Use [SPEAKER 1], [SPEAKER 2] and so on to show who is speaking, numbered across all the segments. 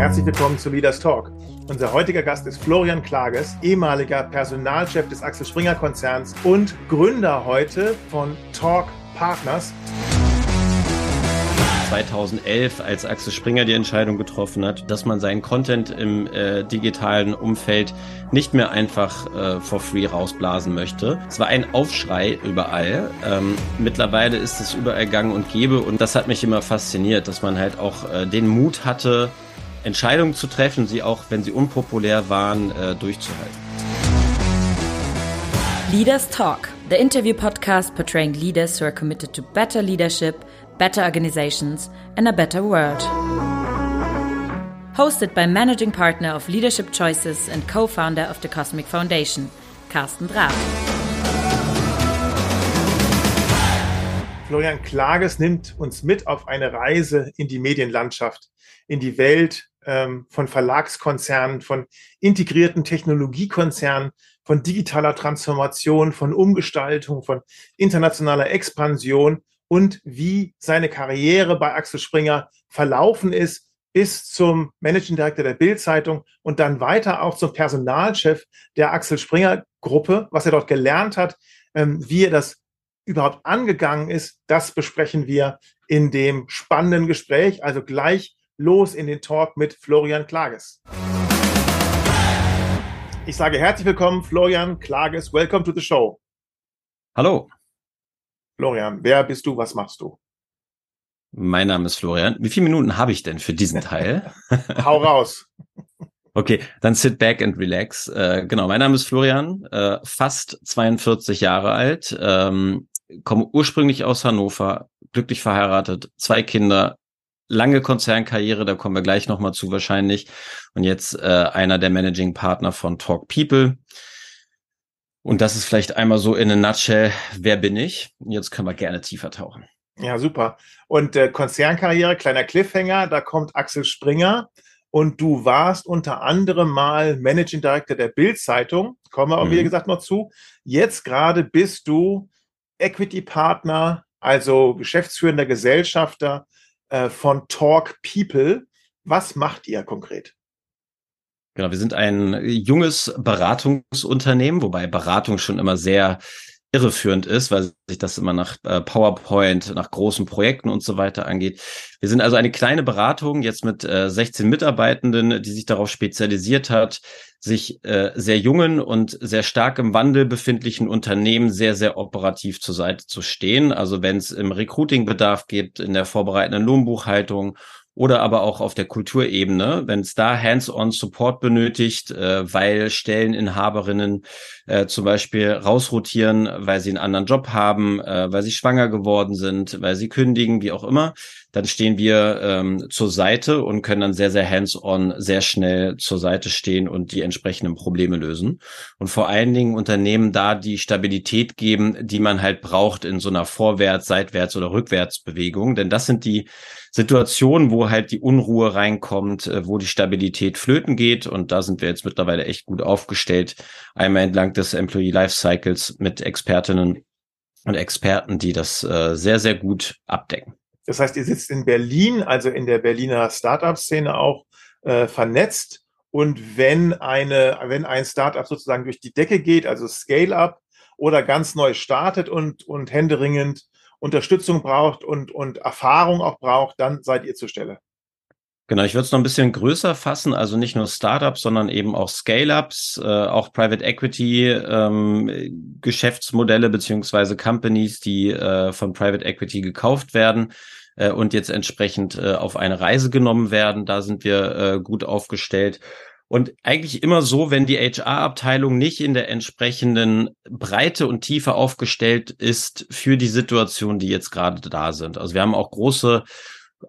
[SPEAKER 1] Herzlich willkommen zu Leaders Talk. Unser heutiger Gast ist Florian Klages, ehemaliger Personalchef des Axel Springer Konzerns und Gründer heute von Talk Partners.
[SPEAKER 2] 2011, als Axel Springer die Entscheidung getroffen hat, dass man seinen Content im äh, digitalen Umfeld nicht mehr einfach äh, for free rausblasen möchte. Es war ein Aufschrei überall. Ähm, mittlerweile ist es überall gang und gäbe und das hat mich immer fasziniert, dass man halt auch äh, den Mut hatte, Entscheidungen zu treffen, sie auch, wenn sie unpopulär waren, äh, durchzuhalten.
[SPEAKER 3] Leaders Talk, the interview podcast portraying leaders who are committed to better leadership better organizations, and a better world. Hosted by Managing Partner of Leadership Choices and co founder of the Cosmic Foundation, Carsten Drab.
[SPEAKER 1] Florian Klages nimmt uns mit auf eine Reise in die Medienlandschaft, in die Welt ähm, von Verlagskonzernen, von integrierten Technologiekonzernen, von digitaler Transformation, von Umgestaltung, von internationaler Expansion und wie seine Karriere bei Axel Springer verlaufen ist bis zum Managing Director der Bild-Zeitung und dann weiter auch zum Personalchef der Axel Springer Gruppe, was er dort gelernt hat, ähm, wie er das überhaupt angegangen ist, das besprechen wir in dem spannenden Gespräch. Also gleich los in den Talk mit Florian Klages. Ich sage herzlich willkommen, Florian Klages. Welcome to the show.
[SPEAKER 2] Hallo.
[SPEAKER 1] Florian, wer bist du? Was machst du?
[SPEAKER 2] Mein Name ist Florian. Wie viele Minuten habe ich denn für diesen Teil?
[SPEAKER 1] Hau raus.
[SPEAKER 2] Okay, dann sit back and relax. Äh, genau, mein Name ist Florian, äh, fast 42 Jahre alt, ähm, komme ursprünglich aus Hannover, glücklich verheiratet, zwei Kinder, lange Konzernkarriere, da kommen wir gleich nochmal zu wahrscheinlich. Und jetzt äh, einer der Managing Partner von Talk People. Und das ist vielleicht einmal so in a nutshell, wer bin ich? Jetzt können wir gerne tiefer tauchen.
[SPEAKER 1] Ja, super. Und äh, Konzernkarriere, kleiner Cliffhanger, da kommt Axel Springer und du warst unter anderem mal Managing Director der Bild-Zeitung, kommen wir auch, mhm. wie gesagt, noch zu. Jetzt gerade bist du Equity Partner, also geschäftsführender Gesellschafter äh, von Talk People. Was macht ihr konkret?
[SPEAKER 2] Genau, wir sind ein junges Beratungsunternehmen, wobei Beratung schon immer sehr irreführend ist, weil sich das immer nach äh, PowerPoint, nach großen Projekten und so weiter angeht. Wir sind also eine kleine Beratung, jetzt mit äh, 16 Mitarbeitenden, die sich darauf spezialisiert hat, sich äh, sehr jungen und sehr stark im Wandel befindlichen Unternehmen sehr, sehr operativ zur Seite zu stehen. Also wenn es im Recruiting Bedarf gibt, in der vorbereitenden Lohnbuchhaltung oder aber auch auf der Kulturebene, wenn es da Hands-on-Support benötigt, äh, weil Stelleninhaberinnen äh, zum Beispiel rausrotieren, weil sie einen anderen Job haben, äh, weil sie schwanger geworden sind, weil sie kündigen, wie auch immer, dann stehen wir ähm, zur Seite und können dann sehr, sehr hands-on, sehr schnell zur Seite stehen und die entsprechenden Probleme lösen. Und vor allen Dingen Unternehmen da die Stabilität geben, die man halt braucht in so einer Vorwärts-, Seitwärts- oder Rückwärtsbewegung. Denn das sind die Situationen, wo halt die Unruhe reinkommt, äh, wo die Stabilität flöten geht. Und da sind wir jetzt mittlerweile echt gut aufgestellt. Einmal entlang des Employee Life Cycles mit Expertinnen und Experten, die das äh, sehr, sehr gut abdecken.
[SPEAKER 1] Das heißt, ihr sitzt in Berlin, also in der Berliner Startup-Szene auch äh, vernetzt. Und wenn eine, wenn ein Startup sozusagen durch die Decke geht, also Scale-up oder ganz neu startet und, und händeringend Unterstützung braucht und, und Erfahrung auch braucht, dann seid ihr zur Stelle.
[SPEAKER 2] Genau, ich würde es noch ein bisschen größer fassen, also nicht nur Startups, sondern eben auch Scale-ups, äh, auch Private Equity ähm, Geschäftsmodelle beziehungsweise Companies, die äh, von Private Equity gekauft werden äh, und jetzt entsprechend äh, auf eine Reise genommen werden. Da sind wir äh, gut aufgestellt. Und eigentlich immer so, wenn die HR-Abteilung nicht in der entsprechenden Breite und Tiefe aufgestellt ist für die Situation, die jetzt gerade da sind. Also wir haben auch große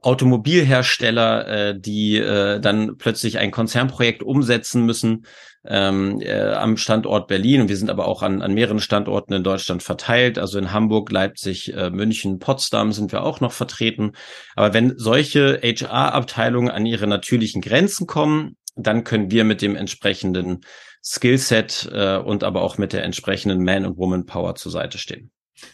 [SPEAKER 2] Automobilhersteller, äh, die äh, dann plötzlich ein Konzernprojekt umsetzen müssen ähm, äh, am Standort Berlin. Und wir sind aber auch an, an mehreren Standorten in Deutschland verteilt. Also in Hamburg, Leipzig, äh, München, Potsdam sind wir auch noch vertreten. Aber wenn solche HR-Abteilungen an ihre natürlichen Grenzen kommen, dann können wir mit dem entsprechenden Skillset äh, und aber auch mit der entsprechenden Man- und Woman-Power zur Seite stehen.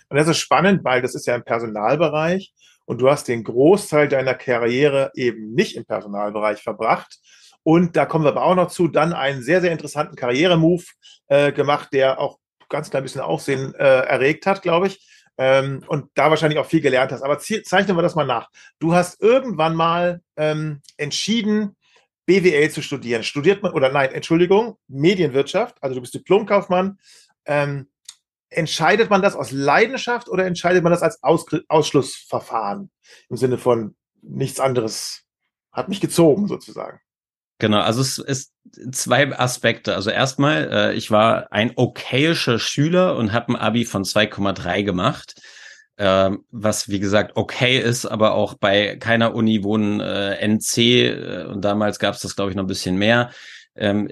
[SPEAKER 1] Und das ist spannend, weil das ist ja im Personalbereich und du hast den Großteil deiner Karriere eben nicht im Personalbereich verbracht. Und da kommen wir aber auch noch zu, dann einen sehr, sehr interessanten Karrieremove äh, gemacht, der auch ganz klein bisschen Aufsehen äh, erregt hat, glaube ich. Ähm, und da wahrscheinlich auch viel gelernt hast. Aber zeichnen wir das mal nach. Du hast irgendwann mal ähm, entschieden, BWL zu studieren. Studiert man, oder nein, Entschuldigung, Medienwirtschaft, also du bist Diplomkaufmann. Ähm, entscheidet man das aus Leidenschaft oder entscheidet man das als aus Ausschlussverfahren? Im Sinne von nichts anderes hat mich gezogen, sozusagen.
[SPEAKER 2] Genau, also es ist zwei Aspekte. Also erstmal, äh, ich war ein okayischer Schüler und habe ein Abi von 2,3 gemacht. Ähm, was wie gesagt okay ist, aber auch bei keiner Uni wohnen äh, NC äh, und damals gab es das glaube ich noch ein bisschen mehr ähm,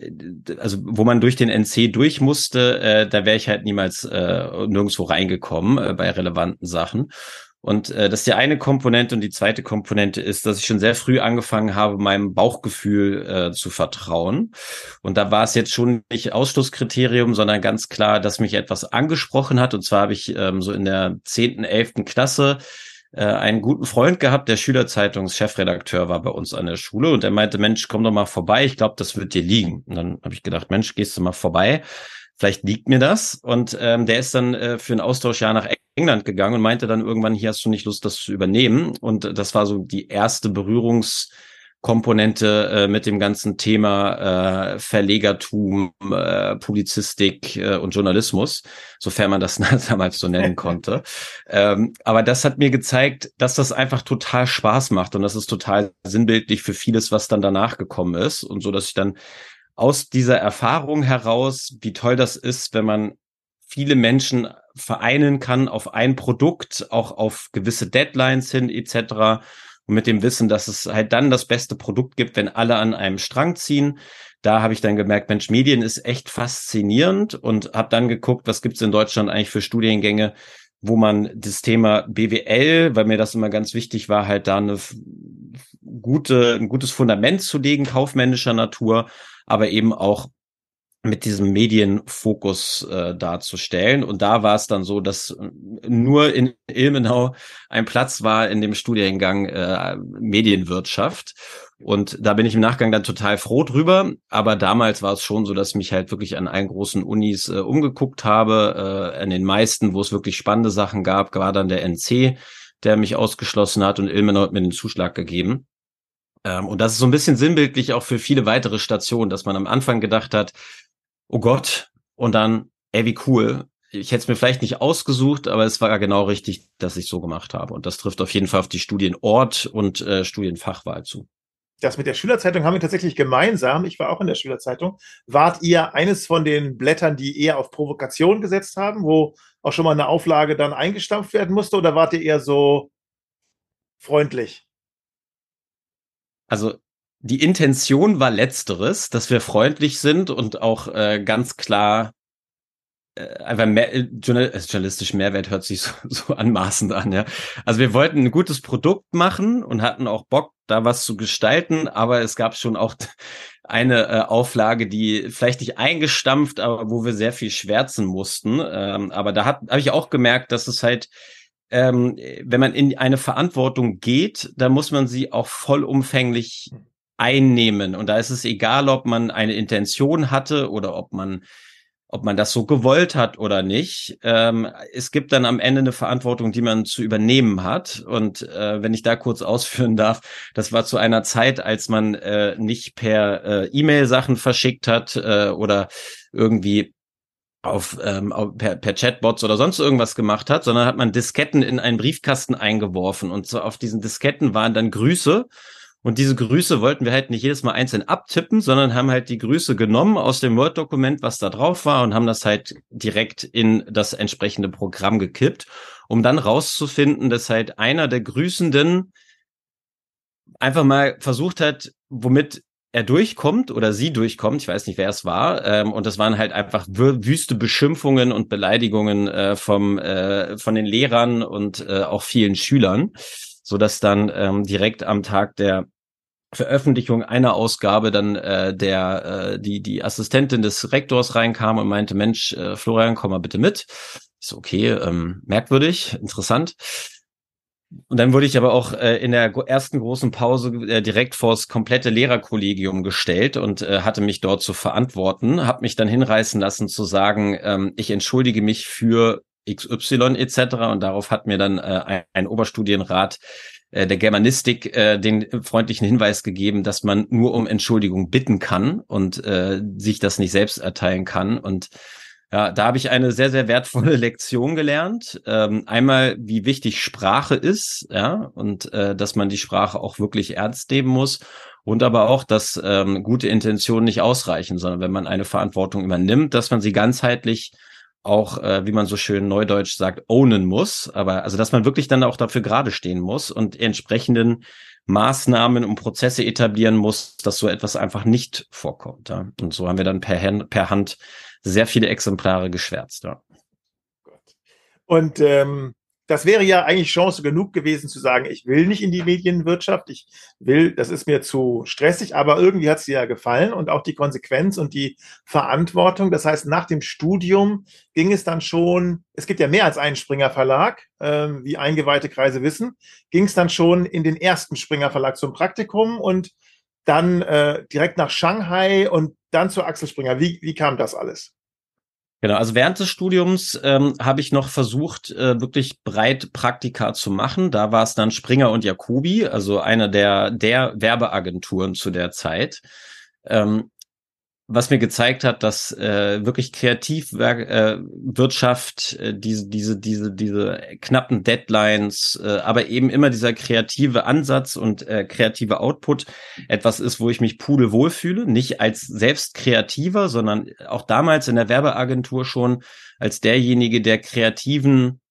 [SPEAKER 2] also wo man durch den NC durch musste, äh, da wäre ich halt niemals äh, nirgendwo reingekommen äh, bei relevanten Sachen. Und äh, das ist die eine Komponente und die zweite Komponente ist, dass ich schon sehr früh angefangen habe, meinem Bauchgefühl äh, zu vertrauen. Und da war es jetzt schon nicht Ausschlusskriterium, sondern ganz klar, dass mich etwas angesprochen hat. Und zwar habe ich ähm, so in der zehnten, elften Klasse äh, einen guten Freund gehabt, der Schülerzeitungs-Chefredakteur war bei uns an der Schule und er meinte, Mensch, komm doch mal vorbei, ich glaube, das wird dir liegen. Und dann habe ich gedacht, Mensch, gehst du mal vorbei, vielleicht liegt mir das. Und ähm, der ist dann äh, für ein Austauschjahr nach England gegangen und meinte dann irgendwann, hier hast du nicht Lust, das zu übernehmen. Und das war so die erste Berührungs- Komponente äh, mit dem ganzen Thema äh, Verlegertum, äh, Publizistik äh, und Journalismus, sofern man das damals so nennen konnte. ähm, aber das hat mir gezeigt, dass das einfach total Spaß macht und das ist total sinnbildlich für vieles, was dann danach gekommen ist und so, dass ich dann aus dieser Erfahrung heraus, wie toll das ist, wenn man viele Menschen vereinen kann auf ein Produkt, auch auf gewisse Deadlines hin etc und mit dem Wissen, dass es halt dann das beste Produkt gibt, wenn alle an einem Strang ziehen. Da habe ich dann gemerkt, Mensch, Medien ist echt faszinierend und habe dann geguckt, was gibt es in Deutschland eigentlich für Studiengänge, wo man das Thema BWL, weil mir das immer ganz wichtig war, halt da eine gute, ein gutes Fundament zu legen, kaufmännischer Natur, aber eben auch mit diesem Medienfokus äh, darzustellen. Und da war es dann so, dass nur in Ilmenau ein Platz war in dem Studiengang äh, Medienwirtschaft. Und da bin ich im Nachgang dann total froh drüber. Aber damals war es schon so, dass mich halt wirklich an allen großen Unis äh, umgeguckt habe. Äh, an den meisten, wo es wirklich spannende Sachen gab, war dann der NC, der mich ausgeschlossen hat und Ilmenau hat mir den Zuschlag gegeben. Ähm, und das ist so ein bisschen sinnbildlich auch für viele weitere Stationen, dass man am Anfang gedacht hat, oh Gott, und dann, ey, wie cool. Ich hätte es mir vielleicht nicht ausgesucht, aber es war genau richtig, dass ich so gemacht habe. Und das trifft auf jeden Fall auf die Studienort und äh, Studienfachwahl zu.
[SPEAKER 1] Das mit der Schülerzeitung haben wir tatsächlich gemeinsam. Ich war auch in der Schülerzeitung. Wart ihr eines von den Blättern, die eher auf Provokation gesetzt haben, wo auch schon mal eine Auflage dann eingestampft werden musste, oder wart ihr eher so freundlich?
[SPEAKER 2] Also die Intention war letzteres, dass wir freundlich sind und auch äh, ganz klar äh, einfach mehr, äh, journalistisch Mehrwert hört sich so, so anmaßend an, ja. Also wir wollten ein gutes Produkt machen und hatten auch Bock, da was zu gestalten, aber es gab schon auch eine äh, Auflage, die vielleicht nicht eingestampft, aber wo wir sehr viel schwärzen mussten. Ähm, aber da habe ich auch gemerkt, dass es halt ähm, wenn man in eine Verantwortung geht, dann muss man sie auch vollumfänglich einnehmen. Und da ist es egal, ob man eine Intention hatte oder ob man ob man das so gewollt hat oder nicht. Ähm, es gibt dann am Ende eine Verantwortung, die man zu übernehmen hat. Und äh, wenn ich da kurz ausführen darf, das war zu einer Zeit, als man äh, nicht per äh, E-Mail Sachen verschickt hat äh, oder irgendwie auf, ähm, per, per Chatbots oder sonst irgendwas gemacht hat, sondern hat man Disketten in einen Briefkasten eingeworfen und so auf diesen Disketten waren dann Grüße und diese Grüße wollten wir halt nicht jedes Mal einzeln abtippen, sondern haben halt die Grüße genommen aus dem Word-Dokument, was da drauf war, und haben das halt direkt in das entsprechende Programm gekippt, um dann rauszufinden, dass halt einer der Grüßenden einfach mal versucht hat, womit er durchkommt oder sie durchkommt, ich weiß nicht, wer es war, ähm, und das waren halt einfach wüste Beschimpfungen und Beleidigungen äh, vom äh, von den Lehrern und äh, auch vielen Schülern, so dass dann ähm, direkt am Tag der Veröffentlichung einer Ausgabe dann äh, der äh, die die Assistentin des Rektors reinkam und meinte Mensch äh, Florian komm mal bitte mit ist so, okay ähm, merkwürdig interessant Und dann wurde ich aber auch äh, in der ersten großen Pause äh, direkt vors komplette Lehrerkollegium gestellt und äh, hatte mich dort zu verantworten, habe mich dann hinreißen lassen zu sagen, ähm, ich entschuldige mich für XY etc. Und darauf hat mir dann äh, ein, ein Oberstudienrat äh, der Germanistik äh, den freundlichen Hinweis gegeben, dass man nur um Entschuldigung bitten kann und äh, sich das nicht selbst erteilen kann. Und ja, da habe ich eine sehr, sehr wertvolle Lektion gelernt. Ähm, einmal, wie wichtig Sprache ist, ja, und äh, dass man die Sprache auch wirklich ernst nehmen muss. Und aber auch, dass ähm, gute Intentionen nicht ausreichen, sondern wenn man eine Verantwortung übernimmt, dass man sie ganzheitlich auch, äh, wie man so schön neudeutsch sagt, ownen muss. Aber also, dass man wirklich dann auch dafür gerade stehen muss und entsprechenden Maßnahmen und Prozesse etablieren muss, dass so etwas einfach nicht vorkommt. Ja? Und so haben wir dann per, Hand, per Hand sehr viele Exemplare geschwärzt. Ja.
[SPEAKER 1] Und ähm, das wäre ja eigentlich Chance genug gewesen zu sagen, ich will nicht in die Medienwirtschaft, ich will, das ist mir zu stressig, aber irgendwie hat es dir ja gefallen und auch die Konsequenz und die Verantwortung. Das heißt, nach dem Studium ging es dann schon, es gibt ja mehr als einen Springer Verlag, äh, wie eingeweihte Kreise wissen, ging es dann schon in den ersten Springer Verlag zum Praktikum und dann äh, direkt nach Shanghai und dann zu Axel Springer. Wie, wie kam das alles?
[SPEAKER 2] Genau, also während des Studiums ähm, habe ich noch versucht, äh, wirklich breit Praktika zu machen. Da war es dann Springer und Jacobi, also einer der, der Werbeagenturen zu der Zeit. Ähm, was mir gezeigt hat, dass äh, wirklich Kreativwirtschaft, äh, äh, diese, diese, diese, diese knappen Deadlines, äh, aber eben immer dieser kreative Ansatz und äh, kreative Output etwas ist, wo ich mich pudelwohl fühle. Nicht als selbst Kreativer, sondern auch damals in der Werbeagentur schon als derjenige, der kreativen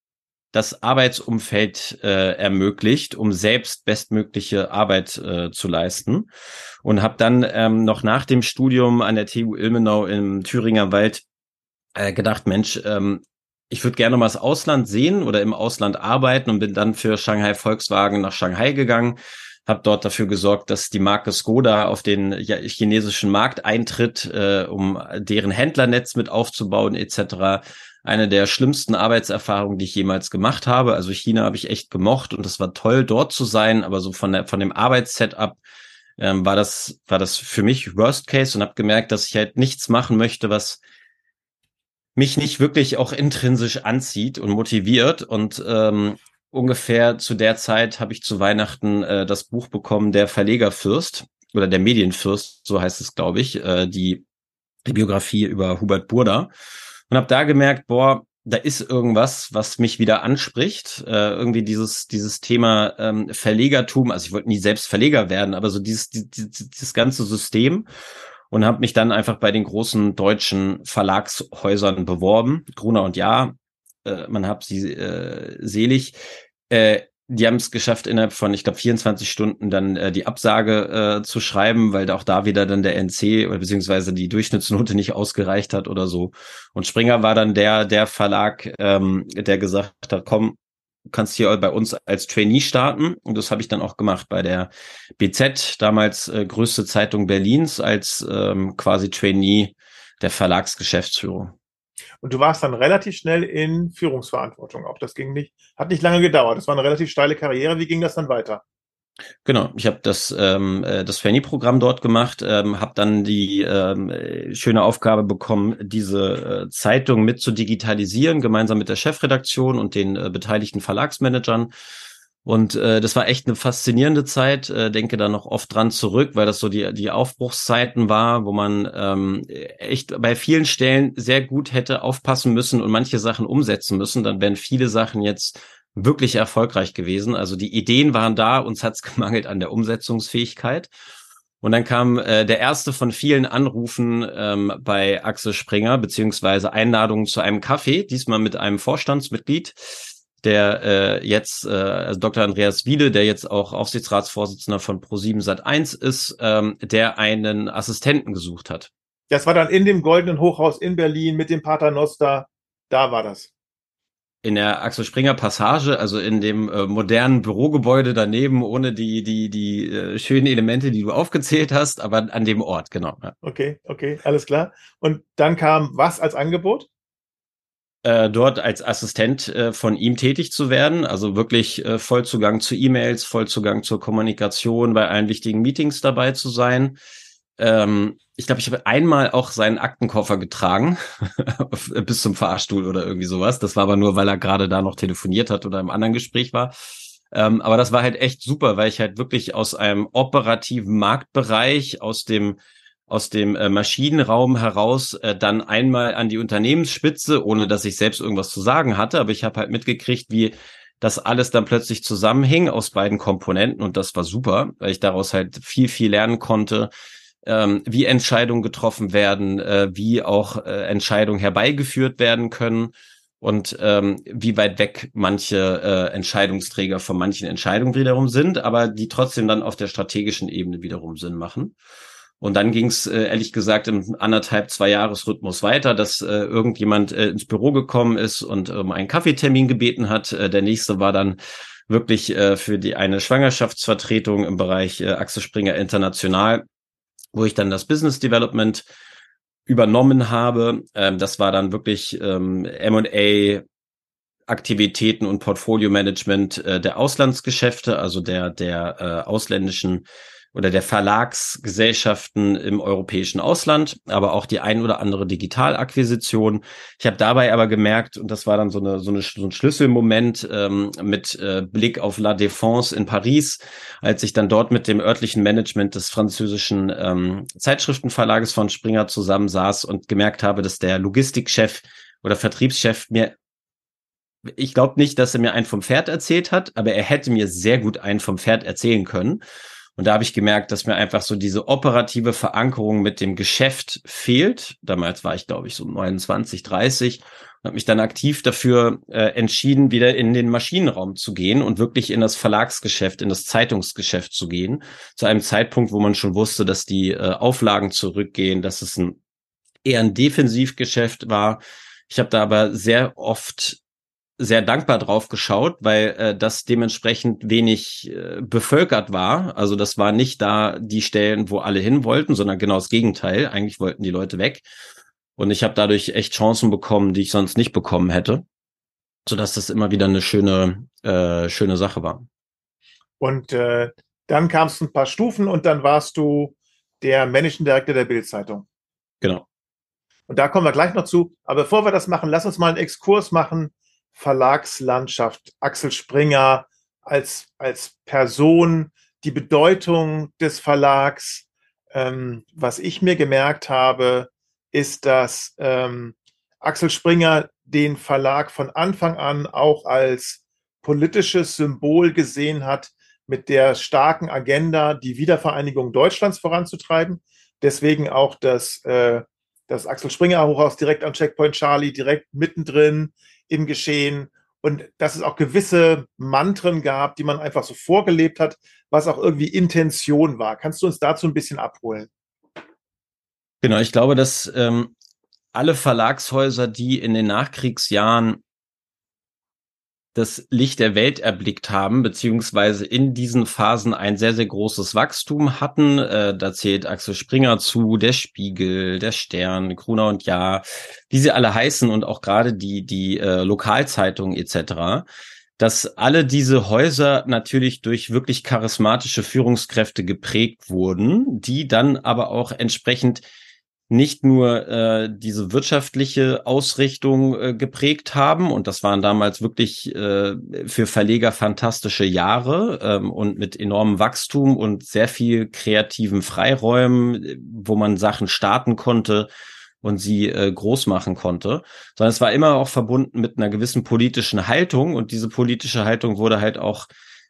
[SPEAKER 2] das Arbeitsumfeld äh, ermöglicht, um selbst bestmögliche Arbeit äh, zu leisten. Und habe dann ähm, noch nach dem Studium an der TU Ilmenau im Thüringer Wald äh, gedacht, Mensch, ähm, ich würde gerne mal das Ausland sehen oder im Ausland arbeiten und bin dann für Shanghai Volkswagen nach Shanghai gegangen, habe dort dafür gesorgt, dass die Marke Skoda auf den chinesischen Markt eintritt, äh, um deren Händlernetz mit aufzubauen etc eine der schlimmsten Arbeitserfahrungen, die ich jemals gemacht habe. Also China habe ich echt gemocht und es war toll, dort zu sein, aber so von der von dem Arbeitssetup ähm, war das war das für mich Worst Case und habe gemerkt, dass ich halt nichts machen möchte, was mich nicht wirklich auch intrinsisch anzieht und motiviert. Und ähm, ungefähr zu der Zeit habe ich zu Weihnachten äh, das Buch bekommen, der Verlegerfürst oder der Medienfürst, so heißt es, glaube ich, äh, die, die Biografie über Hubert Burda und habe da gemerkt, boah, da ist irgendwas, was mich wieder anspricht. Äh, irgendwie dieses, dieses Thema ähm, Verlegertum. Also ich wollte nie selbst Verleger werden, aber so dieses, dieses, dieses ganze System. Und habe mich dann einfach bei den großen deutschen Verlagshäusern beworben. Gruner und Ja, äh, man hat sie äh, selig. Äh, die haben es geschafft, innerhalb von, ich glaube, 24 Stunden dann äh, die Absage äh, zu schreiben, weil auch da wieder dann der NC oder beziehungsweise die Durchschnittsnote nicht ausgereicht hat oder so. Und Springer war dann der, der Verlag, ähm, der gesagt hat, komm, kannst hier bei uns als Trainee starten. Und das habe ich dann auch gemacht bei der BZ, damals äh, größte Zeitung Berlins, als ähm, quasi Trainee der Verlagsgeschäftsführung.
[SPEAKER 1] Und du warst dann relativ schnell in Führungsverantwortung. Auch das ging nicht, hat nicht lange gedauert. Das war eine relativ steile Karriere. Wie ging das dann weiter?
[SPEAKER 2] Genau, ich habe das ähm, äh, das Fanny-Programm dort gemacht, ähm, habe dann die ähm, schöne Aufgabe bekommen, diese äh, Zeitung mit zu digitalisieren, gemeinsam mit der Chefredaktion und den äh, beteiligten Verlagsmanagern. Und äh, das war echt eine faszinierende Zeit. Äh, denke da noch oft dran zurück, weil das so die, die Aufbruchszeiten war, wo man ähm, echt bei vielen Stellen sehr gut hätte aufpassen müssen und manche Sachen umsetzen müssen. Dann wären viele Sachen jetzt wirklich erfolgreich gewesen. Also die Ideen waren da, uns hat's gemangelt an der Umsetzungsfähigkeit. Und dann kam äh, der erste von vielen Anrufen ähm, bei Axel Springer, beziehungsweise Einladungen zu einem Kaffee, diesmal mit einem Vorstandsmitglied der äh, jetzt, äh, also Dr. Andreas Wiele, der jetzt auch Aufsichtsratsvorsitzender von Pro7 Sat1 ist, ähm, der einen Assistenten gesucht hat.
[SPEAKER 1] Das war dann in dem Goldenen Hochhaus in Berlin mit dem Paternoster. Da war das.
[SPEAKER 2] In der Axel Springer Passage, also in dem äh, modernen Bürogebäude daneben, ohne die, die, die äh, schönen Elemente, die du aufgezählt hast, aber an dem Ort, genau.
[SPEAKER 1] Ja. Okay, okay, alles klar. Und dann kam was als Angebot?
[SPEAKER 2] Äh, dort als Assistent äh, von ihm tätig zu werden, also wirklich äh, Vollzugang zu E-Mails, Vollzugang zur Kommunikation, bei allen wichtigen Meetings dabei zu sein. Ähm, ich glaube, ich habe einmal auch seinen Aktenkoffer getragen bis zum Fahrstuhl oder irgendwie sowas. Das war aber nur, weil er gerade da noch telefoniert hat oder im anderen Gespräch war. Ähm, aber das war halt echt super, weil ich halt wirklich aus einem operativen Marktbereich, aus dem aus dem äh, Maschinenraum heraus äh, dann einmal an die Unternehmensspitze, ohne dass ich selbst irgendwas zu sagen hatte, aber ich habe halt mitgekriegt, wie das alles dann plötzlich zusammenhing aus beiden Komponenten und das war super, weil ich daraus halt viel, viel lernen konnte, ähm, wie Entscheidungen getroffen werden, äh, wie auch äh, Entscheidungen herbeigeführt werden können und ähm, wie weit weg manche äh, Entscheidungsträger von manchen Entscheidungen wiederum sind, aber die trotzdem dann auf der strategischen Ebene wiederum Sinn machen. Und dann ging es äh, ehrlich gesagt im anderthalb, zwei Jahresrhythmus weiter, dass äh, irgendjemand äh, ins Büro gekommen ist und um einen Kaffeetermin gebeten hat. Äh, der nächste war dann wirklich äh, für die eine Schwangerschaftsvertretung im Bereich äh, Axel Springer International, wo ich dann das Business Development übernommen habe. Ähm, das war dann wirklich ähm, M&A Aktivitäten und Portfolio Management äh, der Auslandsgeschäfte, also der der äh, ausländischen oder der Verlagsgesellschaften im europäischen Ausland, aber auch die ein oder andere Digitalakquisition. Ich habe dabei aber gemerkt, und das war dann so, eine, so, eine, so ein Schlüsselmoment ähm, mit äh, Blick auf La Défense in Paris, als ich dann dort mit dem örtlichen Management des französischen ähm, Zeitschriftenverlages von Springer zusammensaß und gemerkt habe, dass der Logistikchef oder Vertriebschef mir ich glaube nicht, dass er mir einen vom Pferd erzählt hat, aber er hätte mir sehr gut einen vom Pferd erzählen können. Und da habe ich gemerkt, dass mir einfach so diese operative Verankerung mit dem Geschäft fehlt. Damals war ich, glaube ich, so 29, 30 und habe mich dann aktiv dafür äh, entschieden, wieder in den Maschinenraum zu gehen und wirklich in das Verlagsgeschäft, in das Zeitungsgeschäft zu gehen. Zu einem Zeitpunkt, wo man schon wusste, dass die äh, Auflagen zurückgehen, dass es ein eher ein Defensivgeschäft war. Ich habe da aber sehr oft sehr dankbar drauf geschaut, weil äh, das dementsprechend wenig äh, bevölkert war. Also das war nicht da die Stellen, wo alle hin wollten, sondern genau das Gegenteil. Eigentlich wollten die Leute weg. Und ich habe dadurch echt Chancen bekommen, die ich sonst nicht bekommen hätte, sodass das immer wieder eine schöne, äh, schöne Sache war.
[SPEAKER 1] Und äh, dann kamst du ein paar Stufen und dann warst du der Managing Director der Bildzeitung.
[SPEAKER 2] Genau.
[SPEAKER 1] Und da kommen wir gleich noch zu. Aber bevor wir das machen, lass uns mal einen Exkurs machen Verlagslandschaft, Axel Springer als, als Person, die Bedeutung des Verlags. Ähm, was ich mir gemerkt habe, ist, dass ähm, Axel Springer den Verlag von Anfang an auch als politisches Symbol gesehen hat, mit der starken Agenda, die Wiedervereinigung Deutschlands voranzutreiben. Deswegen auch das, äh, das Axel Springer Hochhaus direkt am Checkpoint Charlie, direkt mittendrin im Geschehen und dass es auch gewisse Mantren gab, die man einfach so vorgelebt hat, was auch irgendwie Intention war. Kannst du uns dazu ein bisschen abholen?
[SPEAKER 2] Genau, ich glaube, dass ähm, alle Verlagshäuser, die in den Nachkriegsjahren das Licht der Welt erblickt haben, beziehungsweise in diesen Phasen ein sehr, sehr großes Wachstum hatten. Äh, da zählt Axel Springer zu, der Spiegel, der Stern, Gruner und Ja, wie sie alle heißen und auch gerade die, die äh, Lokalzeitungen etc., dass alle diese Häuser natürlich durch wirklich charismatische Führungskräfte geprägt wurden, die dann aber auch entsprechend nicht nur äh, diese wirtschaftliche Ausrichtung äh, geprägt haben, und das waren damals wirklich äh, für Verleger fantastische Jahre ähm, und mit enormem Wachstum und sehr viel kreativen Freiräumen, wo man Sachen starten konnte und sie äh, groß machen konnte, sondern es war immer auch verbunden mit einer gewissen politischen Haltung. Und diese politische Haltung wurde halt auch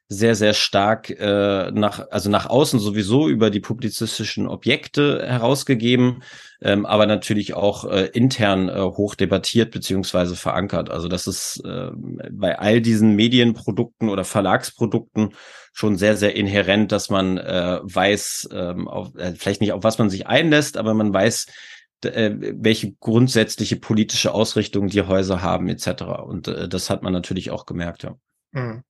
[SPEAKER 2] sehr, sehr stark äh, nach, also nach außen sowieso über die publizistischen Objekte herausgegeben, ähm, aber natürlich auch äh, intern äh, hoch debattiert beziehungsweise verankert. Also das ist äh, bei all diesen Medienprodukten oder Verlagsprodukten schon sehr, sehr inhärent, dass man äh, weiß, ähm, auf, äh, vielleicht nicht auf was man sich einlässt, aber man weiß, äh, welche grundsätzliche politische Ausrichtung die Häuser haben etc. Und äh, das hat man natürlich auch gemerkt, ja.
[SPEAKER 1] Mhm.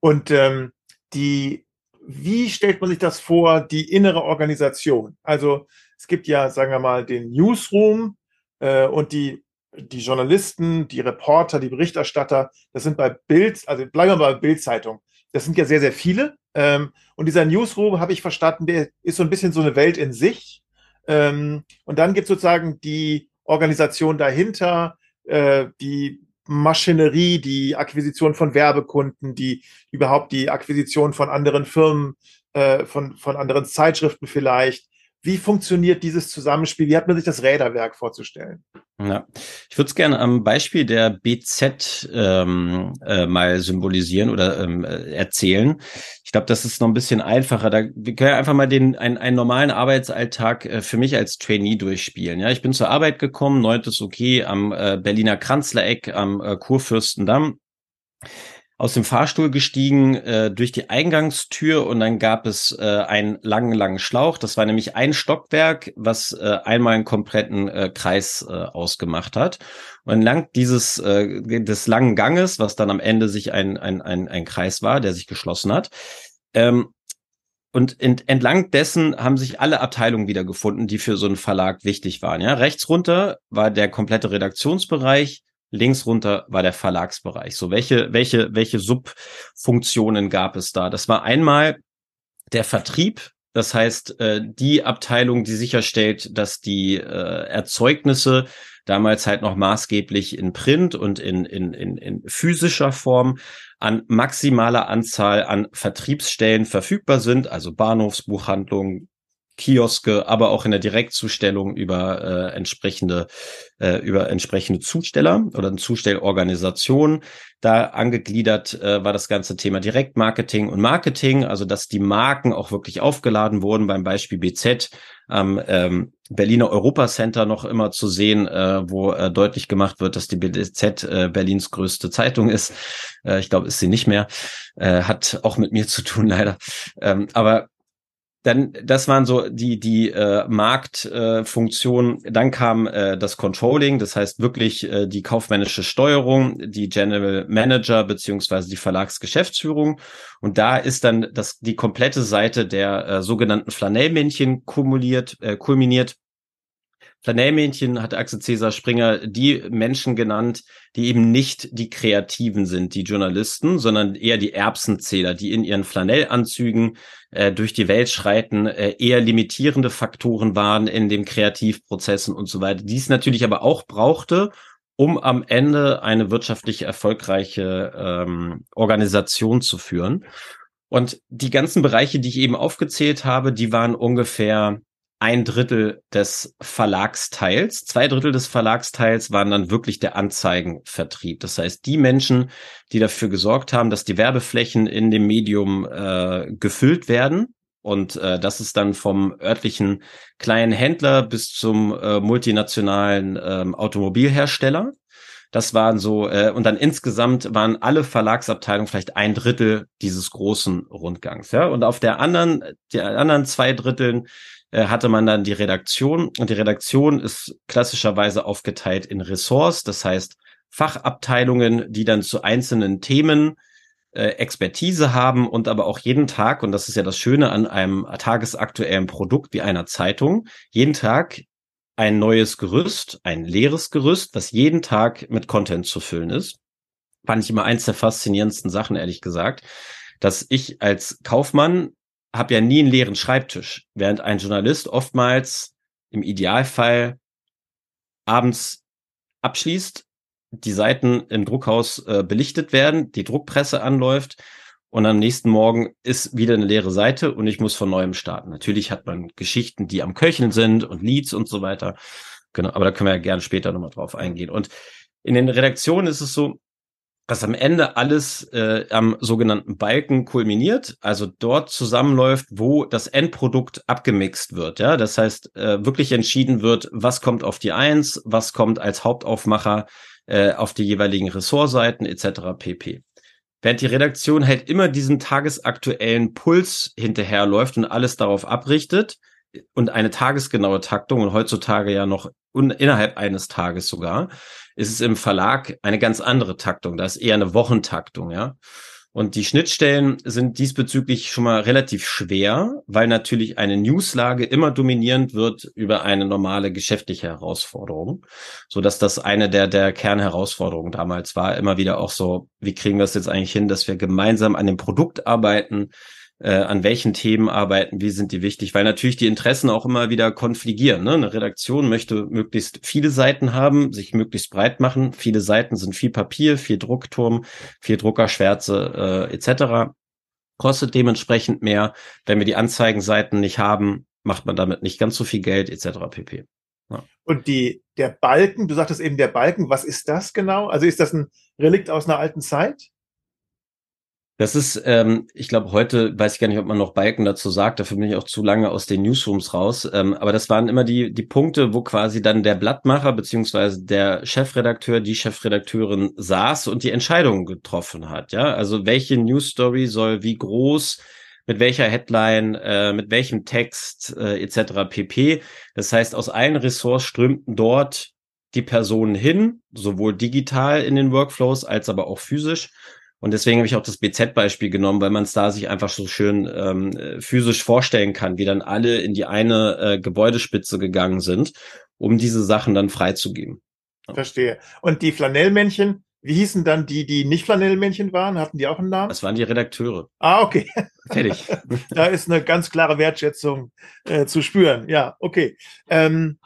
[SPEAKER 1] Und ähm, die, wie stellt man sich das vor, die innere Organisation? Also es gibt ja, sagen wir mal, den Newsroom äh, und die die Journalisten, die Reporter, die Berichterstatter, das sind bei Bild, also bleiben wir bei Bildzeitung, das sind ja sehr, sehr viele. Ähm, und dieser Newsroom, habe ich verstanden, der ist so ein bisschen so eine Welt in sich. Ähm, und dann gibt es sozusagen die Organisation dahinter, äh, die Maschinerie, die Akquisition von Werbekunden, die überhaupt die Akquisition von anderen Firmen, äh, von, von anderen Zeitschriften vielleicht. Wie funktioniert dieses Zusammenspiel? Wie hat man sich das Räderwerk vorzustellen?
[SPEAKER 2] Ja, ich würde es gerne am Beispiel der BZ ähm, äh, mal symbolisieren oder ähm, äh, erzählen. Ich glaube, das ist noch ein bisschen einfacher. Da wir können einfach mal den einen, einen normalen Arbeitsalltag äh, für mich als Trainee durchspielen. Ja, ich bin zur Arbeit gekommen, neuntes okay am äh, Berliner Kanzlereck am äh, Kurfürstendamm aus dem Fahrstuhl gestiegen äh, durch die Eingangstür und dann gab es äh, einen langen, langen Schlauch. Das war nämlich ein Stockwerk, was äh, einmal einen kompletten äh, Kreis äh, ausgemacht hat. Und entlang dieses äh, des langen Ganges, was dann am Ende sich ein, ein, ein, ein Kreis war, der sich geschlossen hat, ähm, und ent, entlang dessen haben sich alle Abteilungen wiedergefunden, die für so einen Verlag wichtig waren. Ja, rechts runter war der komplette Redaktionsbereich, links runter war der Verlagsbereich. So, welche, welche, welche Subfunktionen gab es da? Das war einmal der Vertrieb, das heißt, äh, die Abteilung, die sicherstellt, dass die äh, Erzeugnisse damals halt noch maßgeblich in Print und in, in, in, in physischer Form an maximaler Anzahl an Vertriebsstellen verfügbar sind, also Bahnhofsbuchhandlungen, Kioske, aber auch in der Direktzustellung über äh, entsprechende äh, über entsprechende Zusteller oder eine Zustellorganisation. Da angegliedert äh, war das ganze Thema Direktmarketing und Marketing, also dass die Marken auch wirklich aufgeladen wurden. Beim Beispiel BZ am ähm, Berliner Europacenter noch immer zu sehen, äh, wo äh, deutlich gemacht wird, dass die BZ äh, Berlins größte Zeitung ist. Äh, ich glaube, ist sie nicht mehr. Äh, hat auch mit mir zu tun, leider. Ähm, aber dann das waren so die die äh, Marktfunktionen. Äh, dann kam äh, das Controlling, das heißt wirklich äh, die kaufmännische Steuerung, die General Manager beziehungsweise die Verlagsgeschäftsführung. Und da ist dann das die komplette Seite der äh, sogenannten Flanellmännchen kumuliert, äh, kulminiert. Flanellmännchen hat Axel Cäsar Springer die Menschen genannt, die eben nicht die Kreativen sind, die Journalisten, sondern eher die Erbsenzähler, die in ihren Flanellanzügen äh, durch die Welt schreiten, äh, eher limitierende Faktoren waren in den Kreativprozessen und so weiter, die es natürlich aber auch brauchte, um am Ende eine wirtschaftlich erfolgreiche ähm, Organisation zu führen. Und die ganzen Bereiche, die ich eben aufgezählt habe, die waren ungefähr ein Drittel des Verlagsteils. Zwei Drittel des Verlagsteils waren dann wirklich der Anzeigenvertrieb. Das heißt, die Menschen, die dafür gesorgt haben, dass die Werbeflächen in dem Medium äh, gefüllt werden. Und äh, das ist dann vom örtlichen kleinen Händler bis zum äh, multinationalen äh, Automobilhersteller. Das waren so, äh, und dann insgesamt waren alle Verlagsabteilungen vielleicht ein Drittel dieses großen Rundgangs. Ja? Und auf der anderen, die anderen zwei Dritteln hatte man dann die Redaktion und die Redaktion ist klassischerweise aufgeteilt in Ressorts, das heißt Fachabteilungen, die dann zu einzelnen Themen äh, Expertise haben und aber auch jeden Tag, und das ist ja das Schöne an einem tagesaktuellen Produkt wie einer Zeitung, jeden Tag ein neues Gerüst, ein leeres Gerüst, was jeden Tag mit Content zu füllen ist. Fand ich immer eins der faszinierendsten Sachen, ehrlich gesagt, dass ich als Kaufmann habe ja nie einen leeren Schreibtisch, während ein Journalist oftmals im Idealfall abends abschließt, die Seiten im Druckhaus äh, belichtet werden, die Druckpresse anläuft und am nächsten Morgen ist wieder eine leere Seite und ich muss von neuem starten. Natürlich hat man Geschichten, die am Köcheln sind und Leads und so weiter. Genau, aber da können wir ja gerne später nochmal drauf eingehen. Und in den Redaktionen ist es so, dass am Ende alles äh, am sogenannten Balken kulminiert, also dort zusammenläuft, wo das Endprodukt abgemixt wird. Ja, das heißt äh, wirklich entschieden wird, was kommt auf die Eins, was kommt als Hauptaufmacher äh, auf die jeweiligen Ressortseiten etc. pp. Während die Redaktion halt immer diesen tagesaktuellen Puls hinterherläuft und alles darauf abrichtet und eine tagesgenaue Taktung und heutzutage ja noch innerhalb eines Tages sogar, ist es im Verlag eine ganz andere Taktung. Da ist eher eine Wochentaktung, ja. Und die Schnittstellen sind diesbezüglich schon mal relativ schwer, weil natürlich eine Newslage immer dominierend wird über eine normale geschäftliche Herausforderung, so dass das eine der der Kernherausforderungen damals war. Immer wieder auch so, wie kriegen wir es jetzt eigentlich hin, dass wir gemeinsam an dem Produkt arbeiten, äh, an welchen Themen arbeiten, wie sind die wichtig, weil natürlich die Interessen auch immer wieder konfligieren. Ne? Eine Redaktion möchte möglichst viele Seiten haben, sich möglichst breit machen. Viele Seiten sind viel Papier, viel Druckturm, viel Druckerschwärze äh, etc. Kostet dementsprechend mehr. Wenn wir die Anzeigenseiten nicht haben, macht man damit nicht ganz so viel Geld etc. pp.
[SPEAKER 1] Ja. Und die, der Balken, du sagtest eben der Balken, was ist das genau? Also ist das ein Relikt aus einer alten Zeit?
[SPEAKER 2] Das ist, ähm, ich glaube, heute weiß ich gar nicht, ob man noch Balken dazu sagt, dafür bin ich auch zu lange aus den Newsrooms raus. Ähm, aber das waren immer die, die Punkte, wo quasi dann der Blattmacher beziehungsweise der Chefredakteur, die Chefredakteurin saß und die Entscheidungen getroffen hat. Ja, also welche Newsstory soll wie groß mit welcher Headline, äh, mit welchem Text äh, etc. pp. Das heißt, aus allen Ressorts strömten dort die Personen hin, sowohl digital in den Workflows als aber auch physisch und deswegen habe ich auch das BZ-Beispiel genommen, weil man es da sich einfach so schön ähm, physisch vorstellen kann, wie dann alle in die eine äh, Gebäudespitze gegangen sind, um diese Sachen dann freizugeben.
[SPEAKER 1] Verstehe. Und die Flanellmännchen, wie hießen dann die, die nicht Flanellmännchen waren? Hatten die auch einen Namen?
[SPEAKER 2] Das waren die Redakteure.
[SPEAKER 1] Ah, okay.
[SPEAKER 2] Fertig.
[SPEAKER 1] da ist eine ganz klare Wertschätzung äh, zu spüren. Ja, okay. Ähm,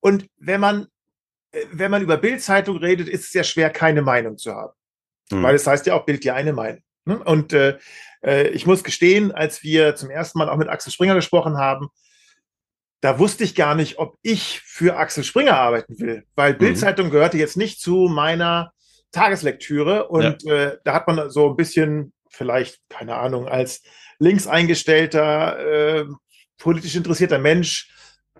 [SPEAKER 1] und wenn man, äh, wenn man über Bildzeitung redet, ist es ja schwer, keine Meinung zu haben. Mhm. Weil es heißt ja auch, Bild dir eine Meinung. Ne? Und äh, äh, ich muss gestehen, als wir zum ersten Mal auch mit Axel Springer gesprochen haben, da wusste ich gar nicht, ob ich für Axel Springer arbeiten will, weil mhm. Bildzeitung gehörte jetzt nicht zu meiner Tageslektüre und ja. äh, da hat man so ein bisschen vielleicht, keine Ahnung, als links eingestellter, äh, politisch interessierter Mensch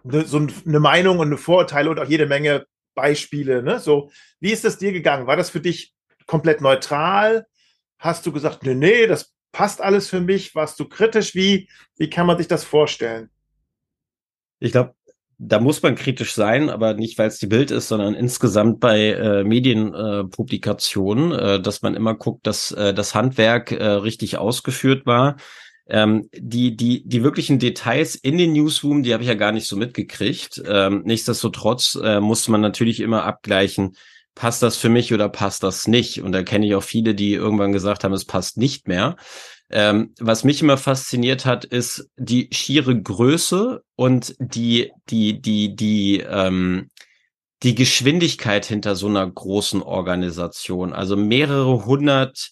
[SPEAKER 1] ne, so eine Meinung und eine Vorurteile und auch jede Menge Beispiele. Ne? So, wie ist das dir gegangen? War das für dich komplett neutral? Hast du gesagt, nee, nee, das passt alles für mich? Warst du kritisch? Wie, wie kann man sich das vorstellen?
[SPEAKER 2] Ich glaube, da muss man kritisch sein, aber nicht, weil es die Bild ist, sondern insgesamt bei äh, Medienpublikationen, äh, äh, dass man immer guckt, dass äh, das Handwerk äh, richtig ausgeführt war. Ähm, die, die, die wirklichen Details in den Newsroom, die habe ich ja gar nicht so mitgekriegt. Ähm, nichtsdestotrotz äh, muss man natürlich immer abgleichen, passt das für mich oder passt das nicht? Und da kenne ich auch viele, die irgendwann gesagt haben, es passt nicht mehr. Ähm, was mich immer fasziniert hat, ist die schiere Größe und die, die, die, die, ähm, die Geschwindigkeit hinter so einer großen Organisation. Also mehrere hundert